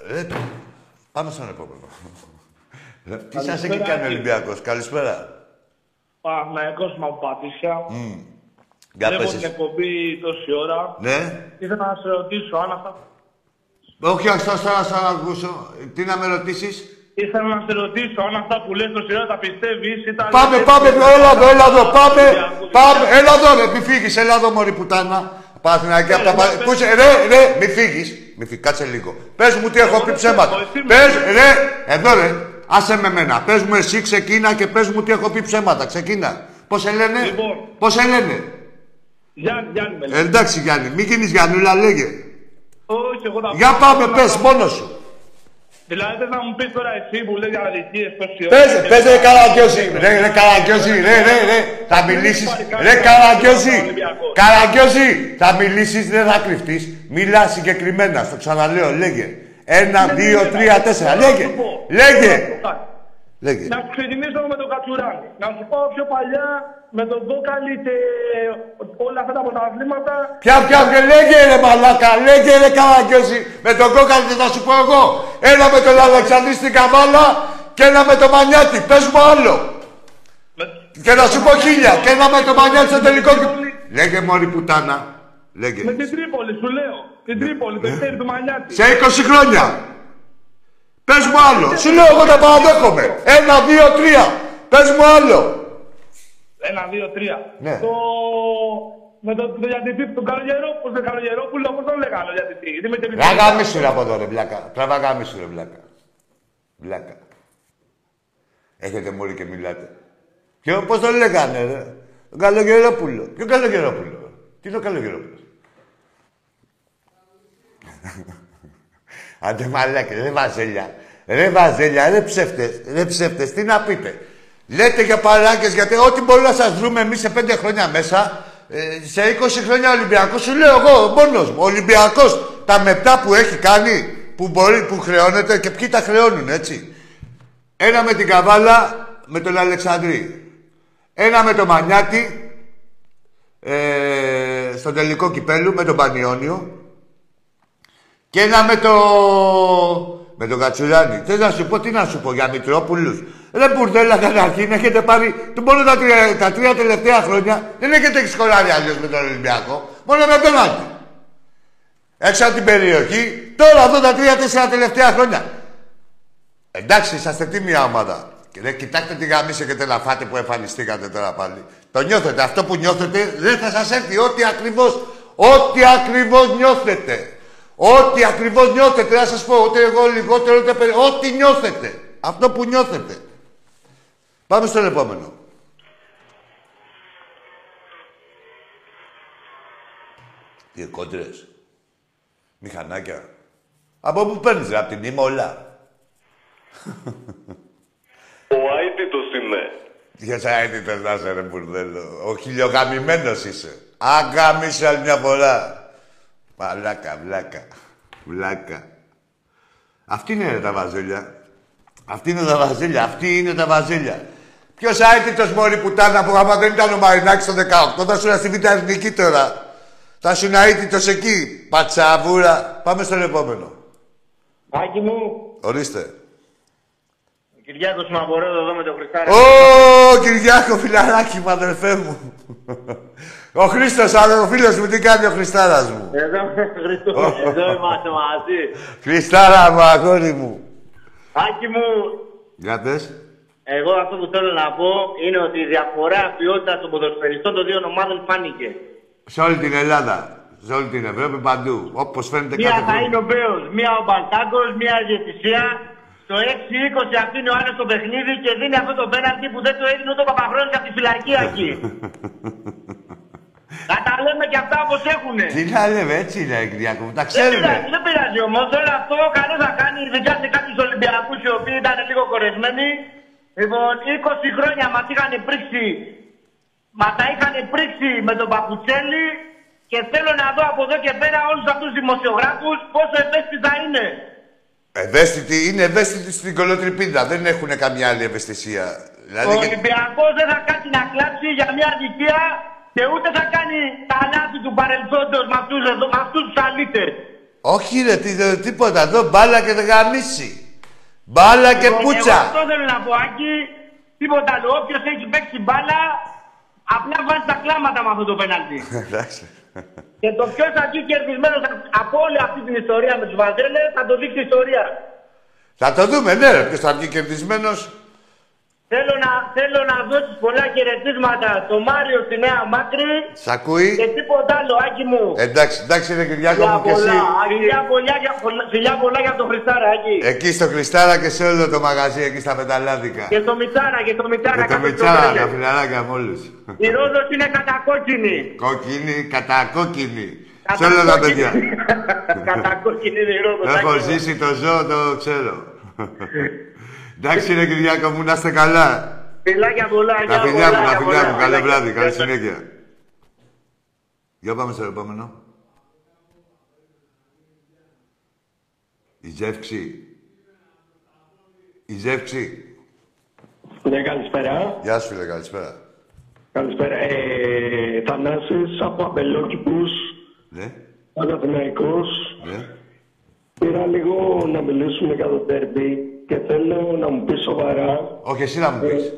ρε, πάμε στον επόμενο. Ρε, Τι σας έχει Καλησπέρα, κάνει ο Άκη. Ολυμπιακός. Καλησπέρα. Παναγιακός μου από Πατήσια. Για Βλέπω πες την εσύ. εκπομπή τόση ώρα. Ναι. Ήθελα να σε ρωτήσω αν αυτά... Όχι, όχι, τώρα θα σας ακούσω. Τι να με ρωτήσεις; Ήθελα να σε ρωτήσω αν αυτά που λες τόση ώρα τα πιστεύεις ήταν... Πάμε, πάμε, έλα εδώ, έλα εδώ, πάμε, πάμε, έλα εδώ, ρε, μη φύγεις, έλα εδώ, μωρή πουτάνα. Παθηνακή από τα πα... Πού είσαι, ρε, ρε, μη φύγεις, μη φύγεις, κάτσε λίγο. Πες μου τι έχω πει δεν ψέματα. φεύγω, εσύ με Πες, φεύγεις. ρε, εδώ ρε, άσε με μένα. Πες μου εσύ ξεκίνα και πες μου τι έχω πει ψέματα, ξεκίνα. Πώς σε λένε, Λοιπόν. πώς σε λένε; Γιάννη, Γιάννη με Ε, λέει. εντάξει Γιάννη, μη γίνεις Γιαννούλα, λέγε. Όχι, εγώ τα Για πάμε, πες, μόνος σου. Δηλαδή θες να μου πεις τώρα εσύ που λέει αληθείες τόση ώρα. Πες, και- πες ρε Καραγκιόζη, ρε, ρε Καραγκιόζη, ρε, ρε, ρε, θα μιλήσεις, ρε Καραγκιόζη, Καραγκιόζη, θα μιλήσεις, δεν θα κρυφτείς, μιλάς συγκεκριμένα, στο ξαναλέω, λέγε. Ένα, δύο, τρία, τέσσερα, λέγε, λέγε, λέγε. Να ξεκινήσω με τον Κατσουράνη. Να σου πω πιο παλιά με τον Κόκαλη και όλα αυτά τα πρωταθλήματα. Πια, πια, και λέγε ρε μαλάκα, λέγε ρε Καραγκιόζη, με τον κόκαλη θα σου πω εγώ. Ένα με τον Αλεξανδρή στην Καβάλα και ένα με τον Μανιάτη, πες μου άλλο. Με... Και να σου πω χίλια, και ένα με τον Μανιάτη στο τελικό. Λέγε μωρή πουτάνα, λέγε. με την Τρίπολη, σου λέω. Την Τρίπολη, το χέρι του Μανιάτη. Σε 20 χρόνια. Πες μου άλλο. Σου λέω εγώ τα παραδέχομαι. Ένα, δύο, τρία. Πες μου άλλο. Ένα, δύο, τρία. Ναι. Το... Με τον το διατητή του Καλογερόπουλου, τον Καλογερόπουλο, όπως τον λέγανε ο διατητή. Γιατί με την Τραβά σου ρε από εδώ ρε βλάκα. Τραβά σου ρε βλάκα. Βλάκα. Έχετε μόλι και μιλάτε. Ποιο, πώς τον λέγανε ρε; Τον Καλογερόπουλο. Ποιο Καλογερόπουλο; Τι είναι ο Καλογερόπουλος; Άντε μαλάκα, δεν βαζέλια. Ρε Βαζέλια, ρε ψεύτες, ρε ψεύτες, τι να πείτε. Λέτε για παράγκες, γιατί ό,τι μπορεί να σας βρούμε εμείς σε πέντε χρόνια μέσα, ε, σε 20 χρόνια Ολυμπιακός, σου λέω εγώ μόνος μου. Ολυμπιακός, τα μετά που έχει κάνει, που μπορεί, που χρεώνεται και ποιοι τα χρεώνουν, έτσι. Ένα με την Καβάλα, με τον Αλεξανδρή. Ένα με τον Μανιάτη, ε, στο τελικό κυπέλου, με τον Πανιόνιο. Και ένα με το... με τον Κατσουράνη. Θες να σου πω, τι να σου πω για Μητρόπουλους. Ρε μπουρδέλα καταρχήν έχετε πάρει του μόνο τα τρία, τα τρία τελευταία χρόνια δεν έχετε σκοράρει αλλιώ με τον Ολυμπιακό. Μόνο με πέναντι. Έξω από την περιοχή, τώρα εδώ τα τρία-τέσσερα τελευταία χρόνια. Εντάξει, είσαστε τι μια ομάδα. Και δεν κοιτάξτε τι γαμίσε και τελαφάτε που εμφανιστήκατε τώρα πάλι. Το νιώθετε. Αυτό που νιώθετε δεν θα σας έρθει. Ό,τι ακριβώς, ό,τι ακριβώς νιώθετε. Ό,τι ακριβώς νιώθετε, να σας πω, ούτε εγώ λιγότερο, ούτε περισσότερο. Ό,τι νιώθετε. Αυτό που νιώθετε. Πάμε στον επόμενο. Τι κόντρες; Μηχανάκια; Από πού παίρνεις ρε, απ' την Ήμα όλα; Ο αίτητος είναι. Ποιος αίτητος να είσαι ρε μπουρδέλο. Ο χιλιογαμημένος είσαι. Αγαμίσαι άλλη μια φορά. Μαλάκα, βλάκα. Βλάκα. Αυτή είναι ρε, τα βαζέλια. Αυτή είναι τα βαζέλια. Αυτή είναι τα βαζέλια. Ποιος αίτητος μόλι πουτάνα που άμα δεν ήταν ο Μαρινάκης το 18 θα σου στη Β' Εθνική τώρα. Θα σου αίτητος εκεί. Πατσαβούρα. Πάμε στον επόμενο. Άκη μου, Ορίστε. ο Κυριάκος Μαμπορέδο εδώ με τον Χριστάρα. Ω, Κυριάκο, φιλαράκι μου, αδερφέ μου. Ο Χρήστος, άλλο, ο φίλος μου, τι κάνει ο Χριστάρας μου; Εδώ, Χριστός, εδώ είμαστε μαζί. Χριστάρα μου, αγόρι μου. Άκη μου, Για πες. εγώ αυτό που θέλω να πω είναι ότι η διαφορά ποιότητας των ποδοσφαιριστών των δύο ομάδων φάνηκε. Σε όλη την Ελλάδα. Σε όλη την Ευρώπη, παντού. Όπως φαίνεται Μία κάθε θα φορά. είναι ο Μπέος, μία ο Μπαλτάκος, μία η Διαιτησία. Στο 6-20 αφήνει ο άλλος το παιχνίδι και δίνει αυτό το πέναλτι που δεν το έδινε ούτε ο Παπαχρόνης από τη φυλακή εκεί. Να τα λέμε και αυτά όπως έχουνε. Τι να λέμε, έτσι είναι, Κυριάκο μου. Τα Δεν πειράζει, ξέρουμε. δεν πειράζει όμως. Τώρα αυτό καλό θα κάνει, ειδικά σε κάποιους Ολυμπιακούς οι οποίοι ήταν λίγο κορεσμένοι. Λοιπόν, 20 χρόνια μας είχαν πρίξει, μας τα είχαν πρίξει με τον Παπουτσέλη και θέλω να δω από εδώ και πέρα όλους αυτούς τους δημοσιογράφους πόσο ευαίσθητοι θα είναι. Ευαίσθητοι, είναι ευαίσθητοι στην κολοτριπίδα. Δεν έχουν καμιά άλλη ευαισθησία. Ο Δηλαδή, και- Ολυμπιακός δεν θα κάτσει να κλάψει για μια αδικία και ούτε θα κάνει τα λάθη του παρελθόντος με αυτούς τους αλήτες. Όχι ρε, τι, τίποτα. Εδώ μπάλα και δεν γαμίσει. Μπάλα και Λοιπόν, Εγώ πουτσα. αυτό θέλω να πω, Άκη. Τίποτα άλλο. Όποιος έχει παίξει μπάλα, απλά βάζει τα κλάματα με αυτό το πέναλτι. Εντάξει. και το ποιος θα βγει κερδισμένος από όλη αυτή την ιστορία με τους Βαζέλε θα το δείξει η ιστορία. Θα το δούμε, ναι, ρε. Ποιος θα βγει κερδισμένος. Θέλω να, θέλω να δώσεις πολλά χαιρετίσματα στο Μάριο στη Νέα Μάκρη Σ' ακούει; και τίποτα άλλο, Άκη μου. Εντάξει, εντάξει ρε Κυριάκο Φιλιά μου και εσύ. πολλά, φιλιά πολλά, για- φιλιά πολλά για τον Χριστάρα, Άκη. Εκεί στο Κρυστάρα και σε όλο το μαγαζί, εκεί στα πεταλάδικα. Και το Μιτσάρα, και το Μιτσάρα. Και το κάτω στο Μιτσάρα, τρέλε. τα φιλαράκια με όλους. Η Ρόδος είναι κατακόκκινη. Κόκκινη, κατακόκκινη. Σε όλα τα παιδιά. Κατακόκκινη είναι η Ρόδος. Έχω Άκη μου. ζήσει το ζώο, το ξέρω. Εντάξει ρε Κυριάκο μου, να είστε καλά. Φιλάκια πολλά, Τα γεια φιλιά μου, πολλά, τα γεια φιλιά πολλά. μου. Καλό Φιλάκια. βράδυ, καλή Γεια σας. συνέχεια. Για πάμε στο επόμενο. Η Ζεύξη. Η Ζεύξη. Ναι, καλησπέρα. Γεια σου φίλε, καλησπέρα. Καλησπέρα. Ε, Θανάσης από Αμπελόκηπους, Ναι, Παναθηναϊκός. ναι. Πήρα λίγο να μιλήσουμε για το τέρμπι και θέλω να μου πεις σοβαρά. Όχι, εσύ να μου πεις.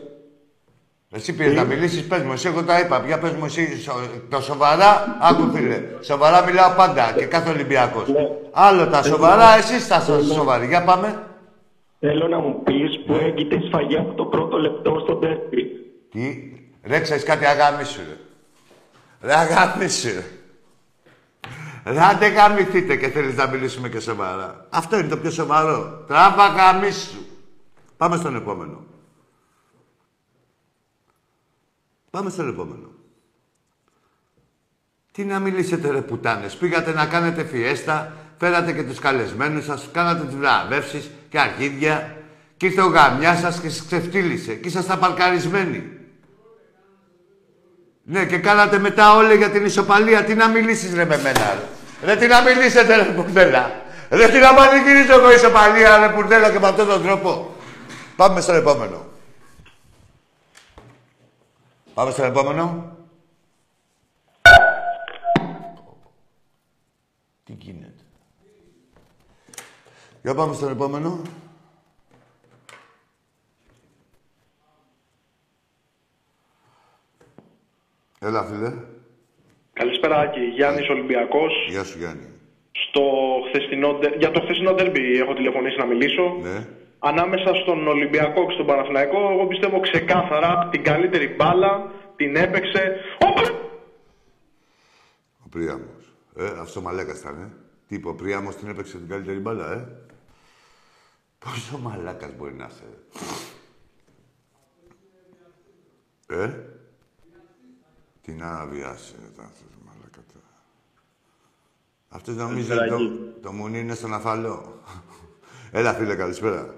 Εσύ πήρες να μιλήσεις, πες μου. Εσύ εγώ τα είπα. Πια πες μου εσύ σο- το σοβαρά. Άκου φίλε. Σοβαρά μιλάω πάντα και κάθε Ολυμπιακός. Ναι. Άλλο τα σοβαρά, εσείς τα σο- σοβαροί. Για πάμε. Θέλω να μου πεις που έγινε η σφαγή από το πρώτο λεπτό στο τέρμπι. Τι, ρε ξέρεις κάτι αγάμι σου ρε. Ρε αγάμι σου ρε. Ρε άντε γαμηθείτε και θέλεις να μιλήσουμε και σοβαρά. Αυτό είναι το πιο σοβαρό. Τράβα γαμί σου. Πάμε στον επόμενο. Πάμε στον επόμενο. Τι να μιλήσετε ρε πουτάνες. Πήγατε να κάνετε φιέστα, φέρατε και τους καλεσμένους σας, κάνατε τις βραβεύσεις και αρχίδια και ήρθε ο γαμιά σας και σας ξεφτύλισε και ήσασταν παρκαρισμένοι. Ναι, και κάνατε μετά όλοι για την ισοπαλία. Τι να μιλήσεις ρε με μένα, ρε. Ρε τι να μιλήσετε ρε πουρδέλα. Ρε τι να πανηγυρίζω εγώ ισοπαλία ρε πουρδέλα και με αυτόν τον τρόπο. Πάμε στο επόμενο. Πάμε στο επόμενο. Τι γίνεται. Για πάμε στο επόμενο. Έλα, φίλε. Καλησπέρα, Άκη. Γιάννης Ολυμπιακός. Γεια σου, Γιάννη. Στο χθεσινό, ντε- για το χθεσινό ντέρμπι έχω τηλεφωνήσει να μιλήσω. Ναι. Ανάμεσα στον Ολυμπιακό και στον Παναθηναϊκό, εγώ πιστεύω ξεκάθαρα την καλύτερη μπάλα την έπαιξε. Όπα! Ο Πρίαμος. Ε, αυτό μαλάκας ήταν, ε. Τι είπε, ο Πρίαμος την έπαιξε την καλύτερη μπάλα, ε. Πόσο μαλάκας μπορεί να είσαι, ε; Ε. Την να βιάσει, ρε, τα αυτός, μαλάκα τώρα. Αυτός νομίζει ότι το, το μουνί είναι στον αφαλό. Έλα, φίλε, καλησπέρα.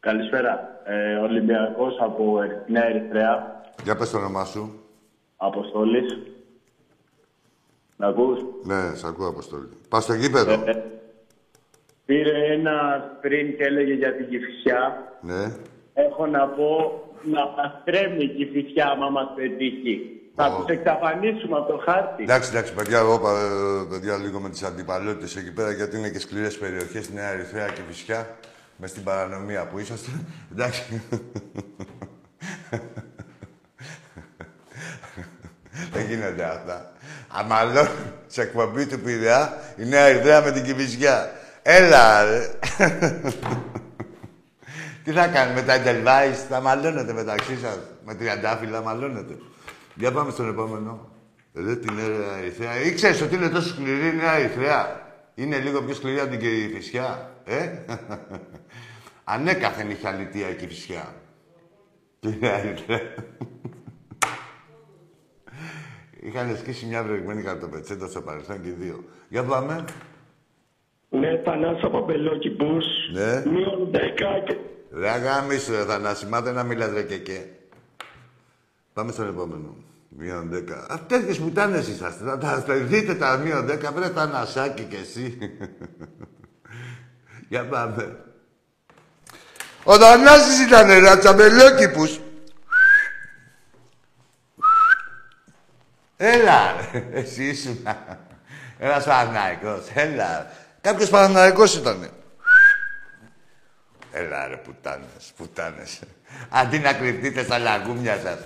Καλησπέρα. Ε, Ολυμπιακός από Ερ- Νέα Ερυθρέα, Για πες το όνομά σου. Αποστόλης. Να ακούς; Ναι, σ' ακούω, Αποστόλη. Πας στο γήπεδο. Ε, Πήρε ένα πριν και έλεγε για την Κηφισιά. Ναι. Έχω να πω να παστρέμει η Κηφισιά άμα μας πετύχει. Θα Ω. τους εξαφανίσουμε από το χάρτη. Εντάξει, εντάξει, παιδιά, εγώ πα- ε, παιδιά, λίγο με τις αντιπαλότητες εκεί πέρα, γιατί είναι και σκληρές περιοχές, στη Νέα Ερυθρέα και φυσικά, μες στην παρανομία που είσαστε. Εντάξει. Δεν γίνονται αυτά. Αμαλώ, σε εκπομπή του Πειραιά, η Νέα Ερυθρέα με την Κηφισιά. Έλα, ρε. Τι θα κάνουμε, τα Edelweiss, θα μαλώνετε μεταξύ σας. Με τριαντάφυλλα μαλώνετε. Για πάμε στον επόμενο. Ρε την Νέα Ερυθρέα. Ήξερες ότι είναι τόσο σκληρή η Νέα Ερυθρέα; Είναι λίγο πιο σκληρή από την Κηφισιά. Ε; Ανέκαθεν είχε αλητία η Κηφισιά. Τη Νέα Ερυθρέα. Είχαν σκίσει μια βρεγμένη καρτοπετσέτα στο παρελθόν και οι δύο. Για πάμε. Ναι, Θανάσης από Πελόκηπους. Ναι. Μείον 10 και... Ρε αγάμισου, ρε Θανάση, μάθε να μιλάς ρε και και. Πάμε στον επόμενο. Μείον δέκα. Α, τέτοιες πουτάνες είσαστε. Θα τα θα δείτε τα μείον δέκα. Βρε Θανασάκι κι εσύ. Για πάμε. Ο Θανάσης ήταν ρε, τσαμπελόκηπους. Έλα, ρε. Εσύ ήσουν. Ένας Παναθηναϊκός. Έλα. Κάποιος Παναθηναϊκός ήτανε. Έλα ρε πουτάνες, πουτάνες. Αντί να κρυφτείτε στα λαγούμια σας.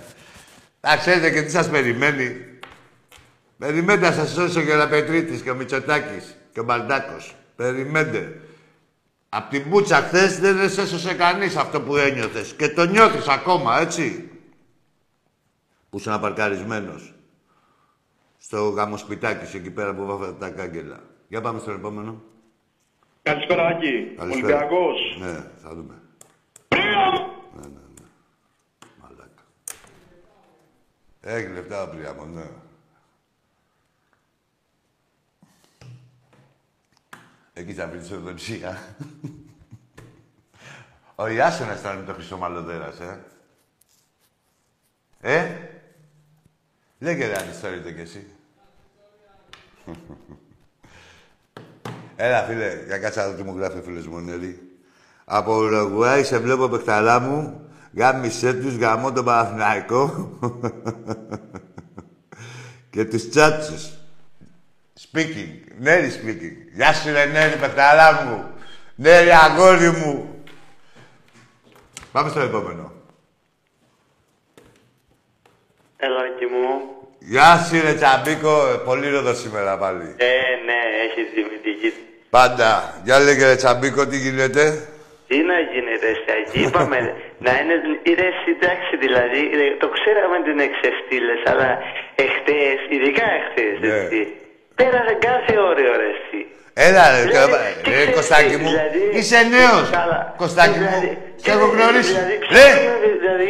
Θα ξέρετε και τι σας περιμένει. Περιμένετε να σας σώσει ο Γεραπετρίτης και ο Μητσοτάκης και ο Μπαλτάκος. Περιμένετε. Απ' την μπούτσα χθες δεν σε έσωσε κανείς αυτό που ένιωθες. Και το νιώθεις ακόμα, έτσι. Που ήσουν απαρκαρισμένος. Στο γαμοσπιτάκι σου εκεί πέρα που βάφατε τα κάγκελα. Για πάμε στον επόμενο. Καλησπέρα, Άκη. Καλησπέρα. Ολυμπιακός. Ναι, θα δούμε. Ναι, ναι, ναι. Μαλάκα. Έχει λεφτά ο Πριάμο, ναι. Εκεί θα βρεις ορθοψία. Ο Ιάσονας ήταν με το Χρυσό Μαλλοδέρας, ε. Ε; Λέγε ρε αν ιστορείτε κι εσύ. Έλα, φίλε, για κάτσα να δω τι μου γράφει ο φίλος μου, Νέλη. Από Ουρουγουάη σε βλέπω παιχταρά μου. Γάμισέ τους, γαμώ τον Παναθηναϊκό. και τους τσάτσους. Speaking. Νέρι speaking. Γεια σου, ρε Νέρι, παιχταρά μου. Νέρι, αγόρι μου. Πάμε στο επόμενο. Έλα, εκεί μου. Γεια σου, ρε Τσαμπίκο. Πολύ ρόδο σήμερα πάλι. Ε, ναι, έχεις τιμητική. Πάντα. Για λέγε, ρε Τσαμπίκο, τι γίνεται; Τι να γίνεται, Στάκη. Είπαμε να είναι. Είναι εντάξει, δηλαδή. ρε, Το ξέραμε ότι είναι ξεφτύλες, αλλά εχθές, ειδικά εχθές, Ναι. έτσι. Πέρασε κάθε όριο, ρε, εσύ. Έλα, ρε, Δηλαδή, καλά, τι ρε, ξέρεις, Κωστάκη μου. δηλαδή, Είσαι νέος. καλά. Κωστάκη μου. Δηλαδή, Σε έχω τι- γνωρίσει. Δηλαδή, Ρε, ξέρουμε, δηλαδή,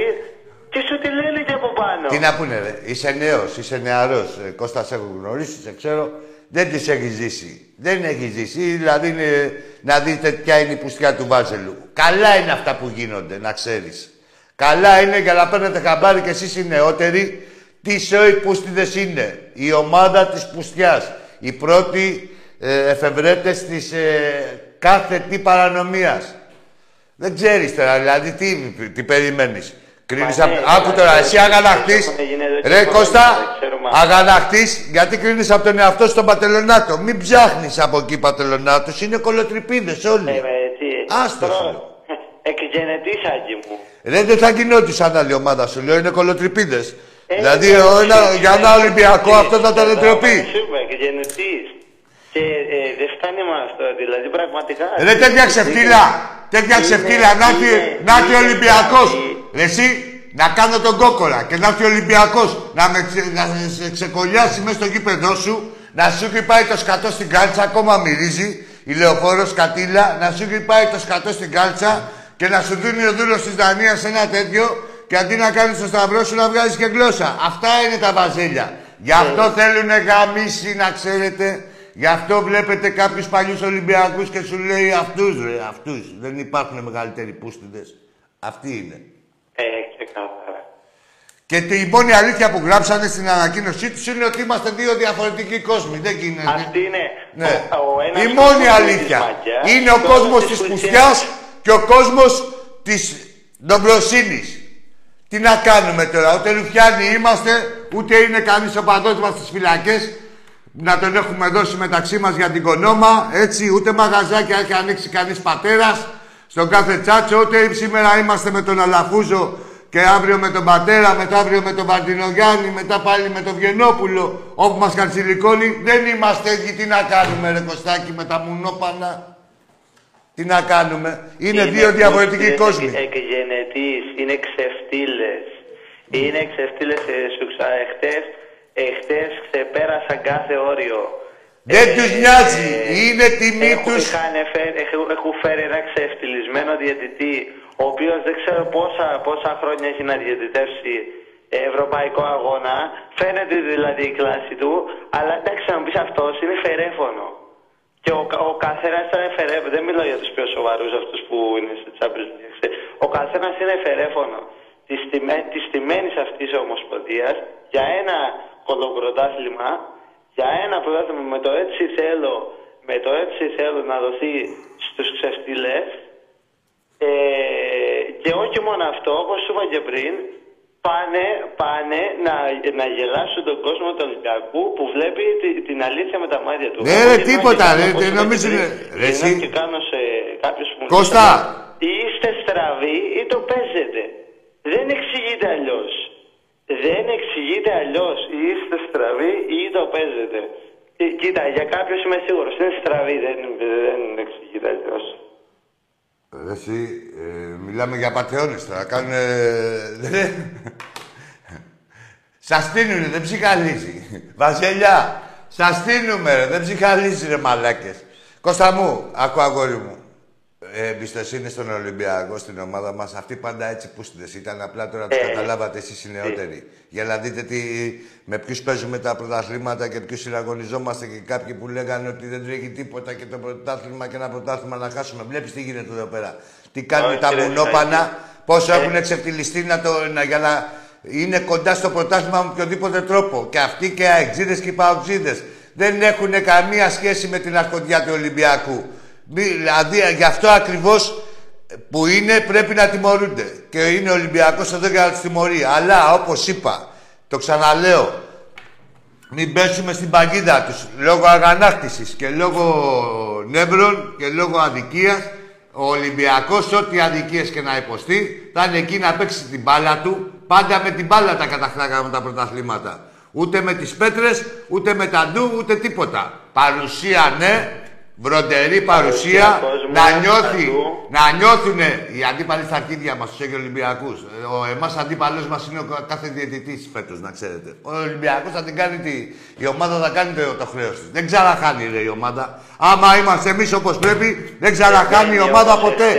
τι σου τη λένε και από πάνω. τι να πούνε, ρε. Είσαι νέος, είσαι νεαρός. Ε, Κώστα, σε έχω γνωρίσει, σε ξέρω. Δεν τις έχει ζήσει. Δεν έχει ζήσει. Δηλαδή είναι, να δείτε ποια είναι η πουστιά του Βάζελου. Καλά είναι αυτά που γίνονται, να ξέρεις. Καλά είναι για να παίρνετε χαμπάρι και εσείς οι νεότεροι τι σοϊ πούστιδες είναι. Η ομάδα της πουστιάς. Οι πρώτοι ε, εφευρέτες της ε, κάθε τι παρανομίας. Δεν ξέρεις τώρα, δηλαδή τι, τι περιμένεις. Κρίνεις Μα απ... ναι, Άκου δηλαδή, τώρα, εσύ έχουμε αγαναχτείς. γίνει εδώ και Ρε χρόνια, Κώστα, δεν ξέρουμε. αγαναχτείς, γιατί κρίνεις από τον εαυτό σου τον πατελονάτο. Μην ψάχνεις από εκεί πατελονάτος, είναι κολοτρυπίδες όλοι. Ε, με, τι, Άστο, προ- σου λέω. Εκγενετής, Άκη μου. Ρε, δεν θα γινόντουσαν άλλη ομάδα σου, λέω, είναι κολοτρυπίδες. Ε, δηλαδή, ε, ο ένα- ε, για ένα ε, Ολυμπιακό ε, αυτό θα ήταν ε, ντροπή. ε, Σούμε, εκγενετής. Και ε, δεν φτάνει με αυτό, δηλαδή πραγματικά. Ρε, τέτοια ξεφτύλα, τέτοια Είναι- ξεφτύλα, να έρθει είναι- να έρθει ο είναι Ολυμπιακός. δηλαδή- Ρε, εσύ, να κάνω τον κόκορα και να έρθει ο Ολυμπιακός να, με ξε, να σε ξεκολλιάσει μέσα στο γήπεδό σου, να σου έχει πάει το σκατό στην κάλτσα, ακόμα μυρίζει, η λεωφόρος σκατήλα, να σου έχει πάει το σκατό στην κάλτσα και να σου δίνει ο δούλος της Δανίας ένα τέτοιο και αντί να κάνεις το σταυρό σου να βγάζεις και γλώσσα. Αυτά είναι τα βαζέλια. Γι' αυτό θέλουνε γαμίσει, να ξέρετε. Γι' αυτό βλέπετε κάποιους παλιούς Ολυμπιακούς και σου λέει αυτούς ρε, αυτούς. Δεν υπάρχουν μεγαλύτεροι πούστιδες. Αυτοί είναι. Ε, ξεκάθαρα. Και τη- η μόνη αλήθεια που γράψανε στην ανακοίνωσή τους είναι ότι είμαστε δύο διαφορετικοί κόσμοι. Δεν γίνεται. Αυτή είναι Ναι. ο, ο ένας Η μόνη κόσμος αλήθεια. της μαγιάς, Είναι ο και κόσμος της πουστιάς. πουστιάς και ο κόσμος της νομπροσύνης. Τι να κάνουμε τώρα, ούτε ρουφιάνοι είμαστε, ούτε είναι κανείς ο παδός μας στις φυλακές να τον έχουμε δώσει μεταξύ μας για την κονόμα, έτσι, ούτε μαγαζάκια έχει ανοίξει κανείς πατέρας στον κάθε τσάτσο, ούτε σήμερα είμαστε με τον Αλαφούζο και αύριο με τον πατέρα, μετά αύριο με τον Παρτινογιάννη, μετά πάλι με τον Βιενόπουλο, όπου μας κατσιλικώνει. Δεν είμαστε έτσι, τι να κάνουμε ρε Κωστάκη με τα μουνόπανα; Τι να κάνουμε; Είναι, δύο διαφορετικοί πούστιδες, κόσμοι. Εκγενετής, είναι ξεφτύλες. Είναι ξεφτύλες, ε, σου ξα... εχθές, εχθές ξεπέρασαν κάθε όριο. Δεν Ε, τους νοιάζει. ε, Είναι τιμή έχουν, τους. είχαν φέρει, έχουν, έχουν φέρει ένα ξεφτυλισμένο διαιτητή, ο οποίος δεν ξέρω πόσα, πόσα χρόνια έχει να διαιτητεύσει ευρωπαϊκό αγώνα. Φαίνεται δηλαδή η κλάση του, αλλά εντάξει να μου πεις αυτός είναι φερέφωνο. Και ο, κα- ο καθένας ήταν φερέφωνο. Δεν μιλάω για τους πιο σοβαρούς αυτούς που είναι στο Champions League. Ο καθένας είναι φερέφωνο της τιμένης αυτής ομοσπονδίας για ένα κολομπρωτάθλημα, για ένα πρωτάθλημα με το έτσι θέλω, με το έτσι θέλω να δοθεί στους ξεφτυλές ε, και όχι μόνο αυτό, όπως σου είπα και πριν, πάνε, πάνε να, να γελάσουν τον κόσμο του Ολυμπιακού που βλέπει τη- την αλήθεια με τα μάτια του. Ναι, Εγώ ρε, γυρνάω τίποτα, και κάνω, ρε, όπως δεν είπα και νομίζουν, πριν, ρε, γυρνάω εσύ. και κάνω σε κάποιους που μου Κώστα. λένε, Είστε στραβοί ή το παίζετε. Δεν εξηγείται αλλιώς. Δεν εξηγείται αλλιώς. Είστε στραβοί ή το παίζετε. Ε, Κοίτα, για κάποιους είμαι σίγουρος. Είναι στραβοί, δεν, δεν εξηγείται αλλιώς. Ρε, Εσύ, ε, μιλάμε για πατεώνες τώρα. Κάνουν. Σας στείλουνε, δεν ψυχαλίζει. Βασιλιά, σας στείλουμε, ρε, δεν ψυχαλίζει, ρε μαλάκες. Κώστα μου, άκου αγόρι μου. Ε, εμπιστοσύνη στον Ολυμπιακό, στην ομάδα μας. Αυτοί πάντα έτσι πούστιδες ήταν. Απλά τώρα τους Ε, καταλάβατε εσείς οι νεότεροι. Για να δείτε τι, με ποιους παίζουμε τα πρωταθλήματα και ποιους συναγωνιζόμαστε. Και κάποιοι που λέγανε ότι δεν τρέχει τίποτα και το πρωτάθλημα και ένα πρωτάθλημα να χάσουμε. Βλέπεις τι γίνεται εδώ πέρα. Τι κάνουν Όχι, τα ρε, μουνόπανα, Σάκη. πόσο Ε. έχουν εξευτελιστεί να το, να, για να είναι κοντά στο πρωτάθλημα με οποιοδήποτε τρόπο. Και αυτοί και οι αεξίδες και οι παοξίδες δεν έχουν καμία σχέση με την αρχοντιά του Ολυμπιακού. Μη- Δηλαδή, γι' αυτό ακριβώς που είναι πρέπει να τιμωρούνται. Και είναι ο Ολυμπιακός εδώ για να τους τιμωρεί. Αλλά όπως είπα, το ξαναλέω, μην πέσουμε στην παγίδα τους. Λόγω αγανάκτησης και λόγω νεύρων και λόγω αδικίας ο Ολυμπιακός ό,τι αδικίες και να υποστεί θα είναι εκεί να παίξει την μπάλα του. Πάντα με την μπάλα τα κατακτάγαμε τα πρωταθλήματα. Ούτε με τις πέτρες ούτε με τα ντου ούτε τίποτα. Παρουσία ναι βροντερή παρουσία, Παρουσία κόσμου, να νιώθει παντού. να νιώθουν οι αντίπαλοι στα αρχίδια μας, τους έχει Ολυμπιακούς. Ο εμάς αντίπαλος μας είναι ο κα- κάθε διαιτητής φέτος, να ξέρετε. Ο Ολυμπιακός θα την κάνει τη. Η ομάδα θα κάνει το, το χρέος της. Δεν ξαναχάνει ρε, η ομάδα. Άμα είμαστε εμείς όπως πρέπει, δεν ξαναχάνει η ομάδα ποτέ.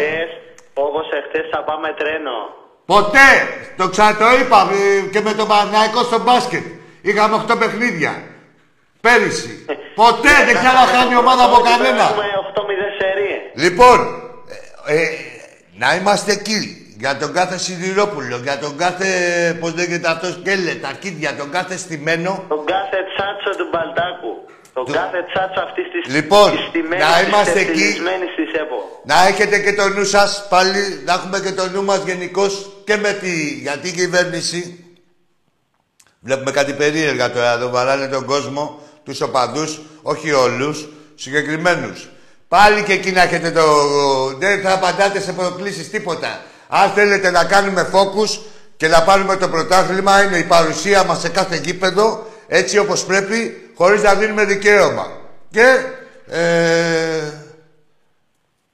Όπως εχθές θα πάμε τρένο. Ποτέ! Το ξα... το είπα ε, και με τον Παναγικό στο μπάσκετ. Είχαμε 8 παιχνίδια. Πέρυσι. Ποτέ δεν ξαναχάνει ομάδα από κανένα. Έχουμε 8-0 σερί. Λοιπόν, ε, ε, να είμαστε εκεί. Για τον κάθε Σιδηρόπουλο, για τον κάθε, πώς λέγεται αυτός, Κέλε, τα για τον κάθε στημένο. Τον κάθε τσάτσο του Μπαλτάκου. Τον κάθε τσάτσο αυτής της Λοιπόν, της στημένης, να της είμαστε εκεί. ξεφτυλισμένης της ΕΠΟ. Να έχετε και το νου σας πάλι, να έχουμε και το νου μας γενικώς και με τη, για την κυβέρνηση. Βλέπουμε κάτι περίεργα τώρα εδώ, βαράνε τον κόσμο, τους οπαδούς, όχι όλους, συγκεκριμένους. Πάλι και εκεί να έχετε το... Δεν θα απαντάτε σε προκλήσεις τίποτα. Αν θέλετε να κάνουμε φόκους και να πάρουμε το πρωτάθλημα, είναι η παρουσία μας σε κάθε γήπεδο, έτσι όπως πρέπει, χωρίς να δίνουμε δικαίωμα. Και... Ε,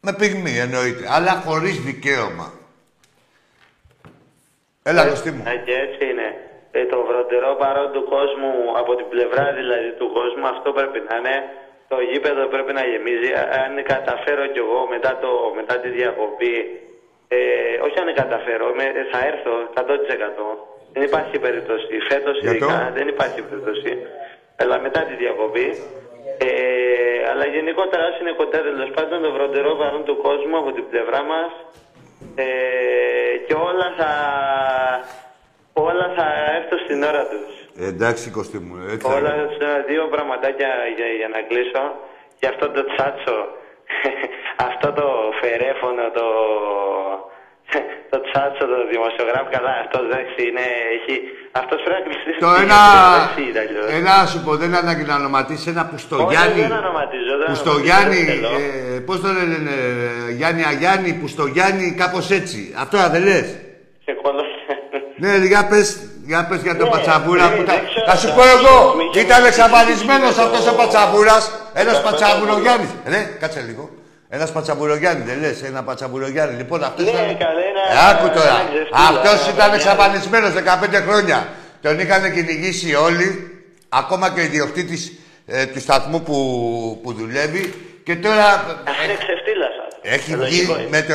με πυγμή εννοείται, αλλά χωρίς δικαίωμα. Έλα, Κωστή μου. Ε, και έτσι είναι. Ε, το βροντερό παρόν του κόσμου, από την πλευρά δηλαδή του κόσμου, αυτό πρέπει να είναι. Το γήπεδο πρέπει να γεμίζει. Αν καταφέρω κι εγώ μετά, το, μετά τη διακοπή, ε, όχι αν καταφέρω, με, θα έρθω 100%. Δεν υπάρχει περίπτωση. Φέτος Για το; ειδικά δεν υπάρχει περίπτωση. Αλλά μετά τη διακοπή. Ε, αλλά γενικότερα όσο είναι κοντά τέλος πάντων το βροντερό παρόν του κόσμου από την πλευρά μας ε, και όλα θα, όλα θα έρθουν στην ώρα τους. Ε, εντάξει, Κωστή μου, έτσι θα Όλα είναι. θα δύο πραγματάκια για, για να κλείσω. Και αυτό το τσάτσο, αυτό το φερέφωνο, το, το τσάτσο, το δημοσιογράφο, καλά, αυτός εντάξει είναι, έχει, αυτός πρέπει να κλειστεί Το στην ένα, έτσι, ήταν αλλιώς. ένα σου πω, δεν είναι ανάγκη να ονοματίσεις, ένα που στο Όχι, Γιάννη, δεν ονοματίζω, δεν που στο ονοματίζω, Γιάννη, δεν θέλω. ε, πώς το λένε, ε, Γιάννη Αγιάννη, που στο Γιάννη, κάπως έτσι. Αυτό δεν λες; Σε κόλλο. Ναι, για πες, για πες για τον Ναι, Πατσαβούρα ναι, που δεν ήταν. ξέρω, Θα σου θα- πω εγώ, μη είχε ήταν μη εξαφανισμένος είχε αυτός ο το- Πατσαβούρας. Ένας το- Πατσαβουρογιάννης. Ρε, κάτσε λίγο. Ένας Πατσαβουρογιάννη, δεν λες, ένα Πατσαβουρογιάννη. Λοιπόν, αυτός Ναι, ήταν... καλέ, ένα- Ε, άκου τώρα. ένα ξεφτύλα, Αυτός ένα ήταν παιδιά. εξαφανισμένος 15 χρόνια. Τον είχαν κυνηγήσει όλοι, ακόμα και ο ιδιοκτήτης ε, του σταθμού που, που δουλεύει. Και τώρα Αυτή είναι ξεφτύλας. έχει Ε, βγει λογικό είναι. με το...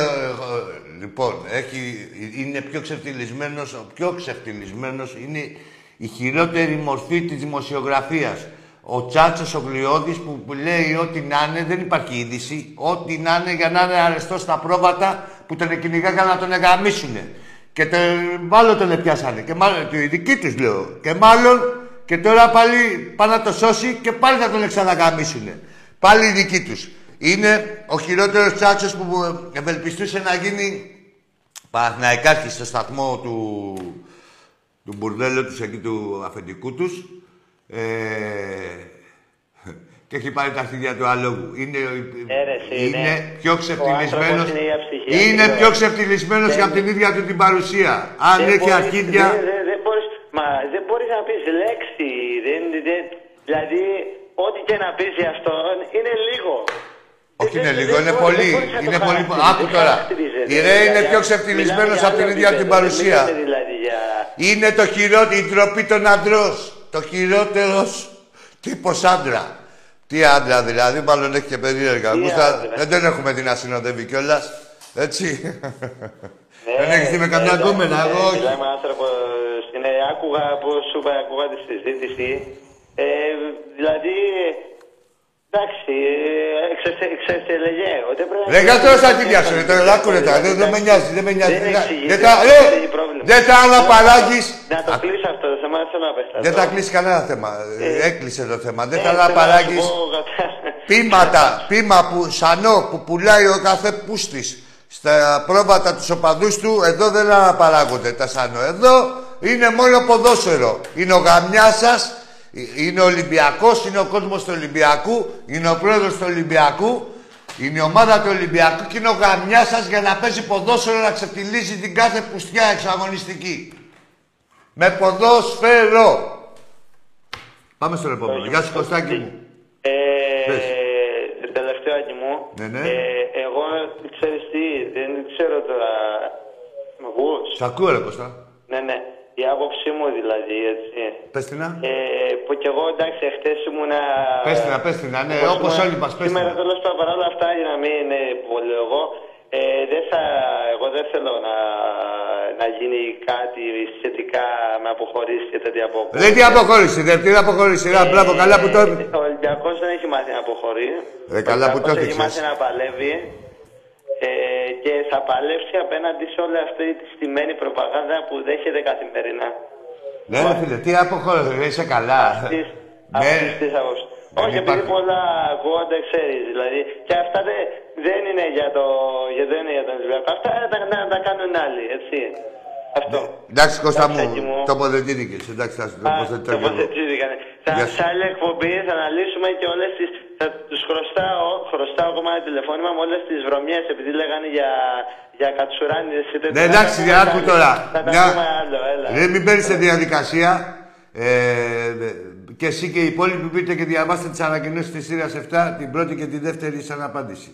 Λοιπόν, έχει, είναι πιο ξεφτυλισμένος, ο πιο ξεφτυλισμένος είναι η χειρότερη μορφή της δημοσιογραφίας. Ο Τσάτσος ο Γλιώδης που, που λέει ό,τι να είναι, δεν υπάρχει είδηση, ό,τι να είναι για να είναι αρεστός στα πρόβατα που τον κυνηγάγαν να τον εγαμίσουνε. Και τον, μάλλον τον πιάσανε. Και μάλλον, οι δικοί τους λέω. Και μάλλον και τώρα πάλι πάνε να το σώσει και πάλι θα τον εξαναγαμίσουνε. Πάλι οι δικοί τους. Είναι ο χειρότερος τσάτσος που ευελπιστούσε να γίνει Παναθηναϊκάρχης στο σταθμό του, του μπουρδέλου τους εκεί του αφεντικού τους. Ε, και έχει πάρει τα αρχίδια του αλόγου. Είναι, Έρεση, είναι ναι. πιο Ο ξεφτυλισμένος. άνθρωπος είναι για ψυχή, Είναι αυτό. πιο ξεφτυλισμένος Δεν- και από την ίδια του την παρουσία. Αν Δεν έχει μπορείς- αρχίδια... Δεν, δεν, δεν μπορείς, μα δεν μπορείς να πεις λέξη. Δεν, δεν, δηλαδή, ό,τι και να πεις για αυτόν είναι λίγο. Όχι Δεν- είναι δεν- λίγο, δεν είναι μπορείς- πολύ. δεν μπορείς να το Είναι πολύ. χαρακτηρίσεις. Άκου Δεν τώρα. χαρακτηρίζεται. Η Ρε είναι Δηλαδή, πιο μιλάμε ξεφτυλισμένος για από την άλλο ίδια την επίπεδο. παρουσία. Δεν μιλάμε δηλαδή για... Είναι το χειρότερο, η ντροπή των αντρός. Το χειρότερος τύπος άντρα. Τι άντρα δηλαδή, μάλλον έχει και περίεργα Τι γούστα. άντρα. Δεν τον έχουμε δει να συνοδεύει κιόλας. Έτσι. Ναι, Δεν έχεις δει με ναι, καμιά εντάξει, γκόμενα, ναι, εγώ όχι. Μιλάμε άνθρωπο, είναι, άκουγα πώς σου είπα, άκουγα τη συζήτηση. Ε, δηλαδή, εντάξει, ε, εξελεγέ. Ρε κάτω στα αρχίδια σου, ρε, τώρα άκουρε τα. Δεν δεν με νοιάζει, δεν με νοιάζει. Δεν Δεν- εξηγείται, Δεν θα, δεν ρε, έχει πρόβλημα. δεν θα αναπαράγεις. Να το κλείσω αυτό το θέμα, δεν θέλω να πες Δεν θα κλείσεις κανένα θέμα. Ε, Έκλεισε το θέμα. Δεν θα Ε, θέλω να σου αναπαράγεις. πω, κατά- Πείματα, πείμα που, σανό που πουλάει ο κάθε πούστης στα πρόβατα τους οπαδούς του, εδώ δεν αναπαράγονται τα σανό. Εδώ είναι μόνο ποδόσφαιρο. Είναι ο γαμιάς σας, ε- είναι ο Ολυμπιακός, είναι ο κόσμος του Ολυμπιακού, είναι ο πρόεδρος του Ολυμπιακού, είναι η ομάδα του Ολυμπιακού και είναι ο γαμιάς σας για να παίζει ποδόσφαιρο να ξεφτυλίζει την κάθε πουστιά εξαγωνιστική. Με ποδόσφαιρο. Πάμε στο επόμενο. Γεια σου Κωστάκη μου. Ε, Πες. τελευταίο Άκη μου. Ναι, ναι. Ε, εγώ, ξέρεις τι, δεν ξέρω τώρα. Μ' ακούς; Σ' ακούω ρε Κωστά. Ναι, ναι. Η άποψή μου δηλαδή, έτσι. Πες την να. Ε, που κι εγώ εντάξει, εχθές ήμουνα... Πες την να, πες την να. Ναι, όπως ήμουνα- όλοι μας. Πες την Σήμερα να. τέλος πάντων παρόλα αυτά, για να μην είναι πολύ εγώ, ε, δεν θα, εγώ δεν θέλω να, να γίνει κάτι σχετικά με αποχωρήσεις και τέτοια αποχώρηση. Δεν τι αποχώρηση, δεν τι αποχώρηση. Ρε, μπράβο, καλά που το Ε, Ο Ολυμπιακός δεν έχει μάθει να αποχωρεί. Ε, καλά ο που το Ολυμπιακός έχει έδειξες. μάθει να παλεύει ε, και θα παλέψει απέναντι σε όλη αυτή τη στημένη προπαγάνδα που δέχεται καθημερινά. Ναι, ρε φίλε, τι αποχώρησε, ρε, είσαι καλά. Αυτής, Ναι. αυτής της άποψης. Δεν Όχι, επειδή υπάρχει. πολλά ακούγονται, ξέρεις. Δηλαδή, και αυτά δεν, δεν είναι για, το, για, δεν είναι για τον Ολυμπιακό. Αυτά τα, τα, τα κάνουν άλλοι, έτσι. Αυτό. Εντάξει, Κώστα μου, Εντάξει, μου. τοποθετήθηκες. Εντάξει, θα σου Α, τοποθετήσω κι εγώ. τοποθετήθηκαν. Θα, Γεια σου. σε άλλη εκπομπή θα αναλύσουμε και όλες τις... Θα τους χρωστάω, χρωστάω ακόμα ένα τηλεφώνημα με όλες τις βρωμιές, επειδή λέγανε για, για κατσουράνιδες. είτε Ναι, τι, εντάξει, θα τα άκου πούμε τώρα. Θα τα Μια- πούμε άλλο, έλα. Ρε, μην μπαίνεις σε διαδικασία. Ε, και εσύ και οι υπόλοιποι μπείτε και διαβάστε τις ανακοινώσεις της Σύρας 7, την πρώτη και τη δεύτερη σαν απάντηση.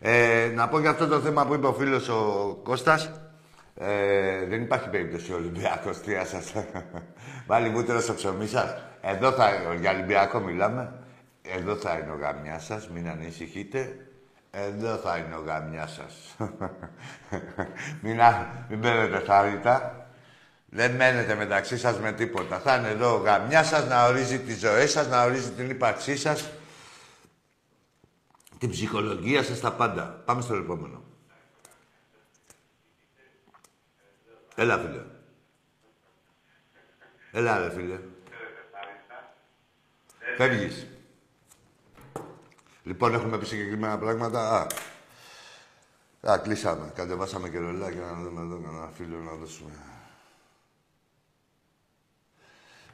Ε, να πω για αυτό το θέμα που είπε ο φίλος ο Κώστας. Ε, δεν υπάρχει περίπτωση ο Ολυμπιακός, τι να σας... Βάλει μούτρο στο ψωμί σας. Εδώ θα, για Ολυμπιακό μιλάμε. Εδώ θα είναι ο γαμιάς σας, μην ανησυχείτε. Εδώ θα είναι ο γαμιάς σας. μην, α- μην παίρνετε θάρρυτα. Δεν μένετε μεταξύ σας με τίποτα. Θα είναι εδώ ο γαμιάς σας να ορίζει τη ζωή σας, να ορίζει την ύπαρξή σας, την ψυχολογία σας, τα πάντα. Πάμε στο επόμενο. Έλα, φίλε. Έλα, ρε, φίλε. Φεύγεις. Λοιπόν, έχουμε πει συγκεκριμένα πράγματα. Α, Α κλείσαμε. Κατεβάσαμε και ρολάκια να δούμε εδώ κανένα φίλο να δώσουμε.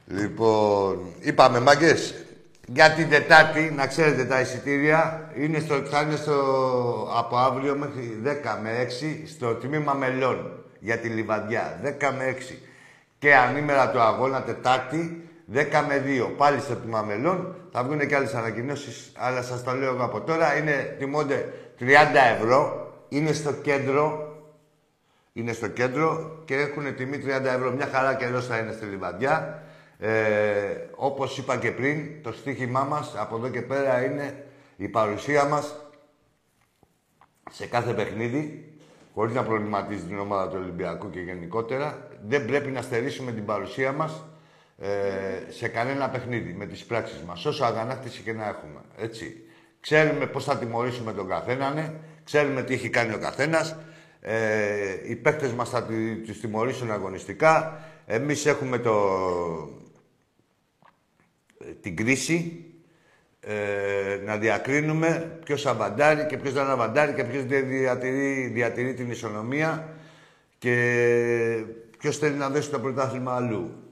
Λοιπόν, είπαμε μάγκες, για την Τετάρτη, να ξέρετε τα εισιτήρια, είναι στο, θα είναι στο, από αύριο μέχρι 10 με 6 στο τμήμα μελών για τη Λιβαδιά. 10 με 6. Και ανήμερα του αγώνα Τετάρτη, 10 με 2. Πάλι στο τμήμα μελών. Θα βγουν και άλλες ανακοινώσεις, αλλά σας το λέω εγώ από τώρα. Είναι, τιμώνται 30 ευρώ. Είναι στο κέντρο είναι στο κέντρο και έχουν τιμή 30 ευρώ. Μια χαρά καιρός θα είναι στη Λιβαδιά. Ε, όπως είπα και πριν, το στοίχημά μας από εδώ και πέρα είναι η παρουσία μας σε κάθε παιχνίδι, χωρίς να προβληματίζει την ομάδα του Ολυμπιακού και γενικότερα. Δεν πρέπει να στερήσουμε την παρουσία μας ε, σε κανένα παιχνίδι με τις πράξεις μας, όσο αγανάκτηση και να έχουμε. Έτσι. Ξέρουμε πώς θα τιμωρήσουμε τον καθέναν, ξέρουμε τι έχει κάνει ο καθένας. Ε, οι παίκτες μας θα τη- τους τιμωρήσουν αγωνιστικά. Εμείς έχουμε το, ε, την κρίση ε, να διακρίνουμε ποιος αβαντάρει και ποιος δεν αβαντάρει και ποιος δια- διατηρεί, διατηρεί την ισονομία και ποιος θέλει να δώσει το πρωτάθλημα αλλού.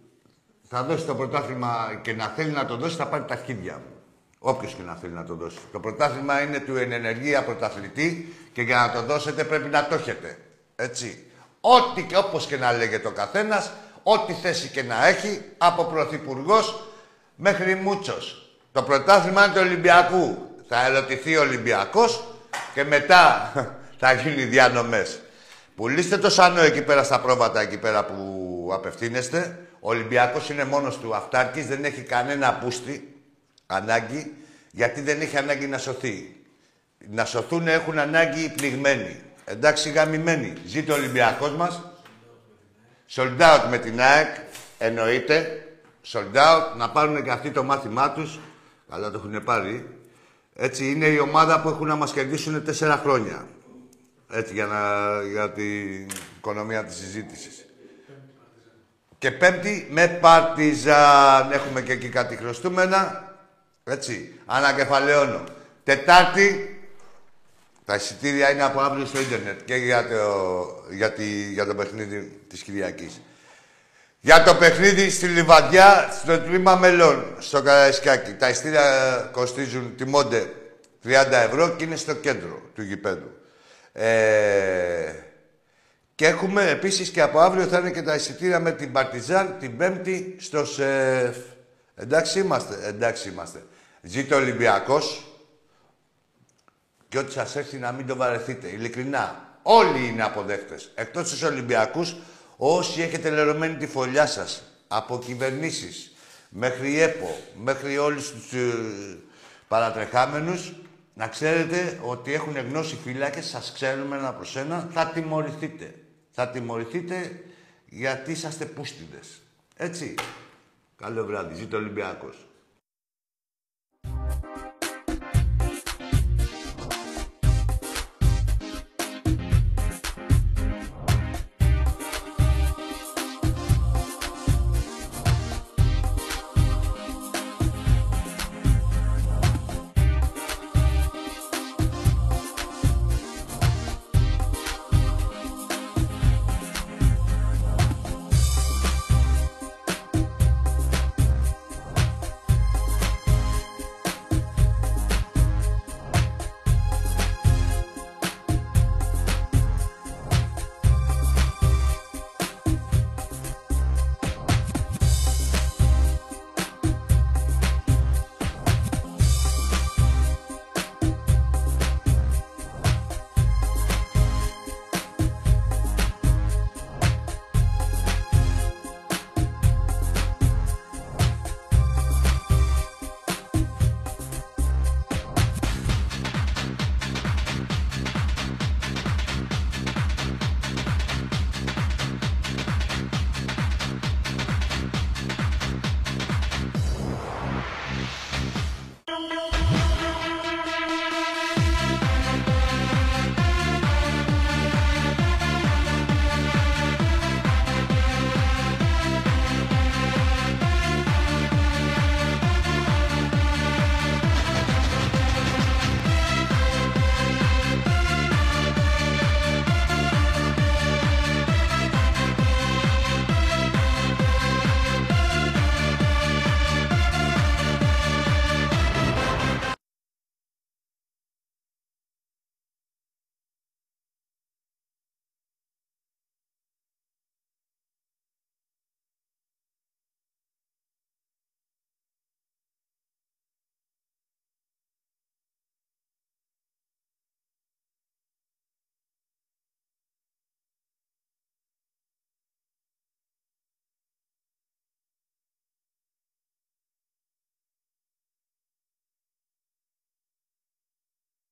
Θα δώσει το πρωτάθλημα και να θέλει να το δώσει, θα πάρει τα αρχίδια μου. Όποιος και να θέλει να το δώσει. Το πρωτάθλημα είναι του ενεργεία πρωταθλητή και για να το δώσετε πρέπει να το έχετε. Έτσι. Ό,τι και όπως και να λέγεται ο καθένας, ό,τι θέση και να έχει, από πρωθυπουργός μέχρι μούτσος. Το πρωτάθλημα είναι του Ολυμπιακού. Θα ερωτηθεί ο Ολυμπιακός και μετά θα γίνει διανομές. Πουλήστε το σανό εκεί πέρα στα πρόβατα, εκεί πέρα που απευθύνεστε. Ο Ολυμπιακός είναι μόνος του αυτάρκης, δεν έχει κανένα πούστη ανάγκη, γιατί δεν έχει ανάγκη να σωθεί. Να σωθούν έχουν ανάγκη οι πληγμένοι. Εντάξει, γαμημένοι. Ζήτω ο Ολυμπιακός μας. Sold out με την ΑΕΚ, εννοείται. Sold out, να πάρουν και αυτοί το μάθημά τους. Καλά το έχουν πάρει. Έτσι, είναι η ομάδα που έχουν να μας κερδίσουν τέσσερα χρόνια. Έτσι, για, να, για την οικονομία της συζήτησης. Και πέμπτη με Παρτιζάν. Έχουμε και εκεί κάτι χρωστούμενα. Έτσι, ανακεφαλαιώνω. Τετάρτη, τα εισιτήρια είναι από αύριο στο ίντερνετ και για το, για, τη, για το παιχνίδι της Κυριακής. Για το παιχνίδι στη Λιβαδιά, στο τμήμα μελών, στο Καραϊσκάκι. Τα εισιτήρια κοστίζουν, τιμώνται 30 ευρώ και είναι στο κέντρο του γηπέδου. Ε, και έχουμε επίσης και από αύριο θα είναι και τα εισιτήρια με την Παρτιζάν την Πέμπτη στο ΣΕΦ. Εντάξει είμαστε, εντάξει είμαστε. Ζήτω ο Ολυμπιακός και ό,τι σας έρθει να μην το βαρεθείτε. Ειλικρινά. Όλοι είναι αποδέκτες. Εκτός τους Ολυμπιακούς, όσοι έχετε λερωμένη τη φωλιά σας, από κυβερνήσεις, μέχρι ΕΠΟ, μέχρι όλους τους ε, παρατρεχάμενους, να ξέρετε ότι έχουν γνώση φυλάκες, σας ξέρουμε ένα προς ένα, θα τιμωρηθείτε. Θα τιμωρηθείτε γιατί είσαστε πούστιδες. Έτσι. Καλό βράδυ. Ζήτω ο Ολυμπιακός.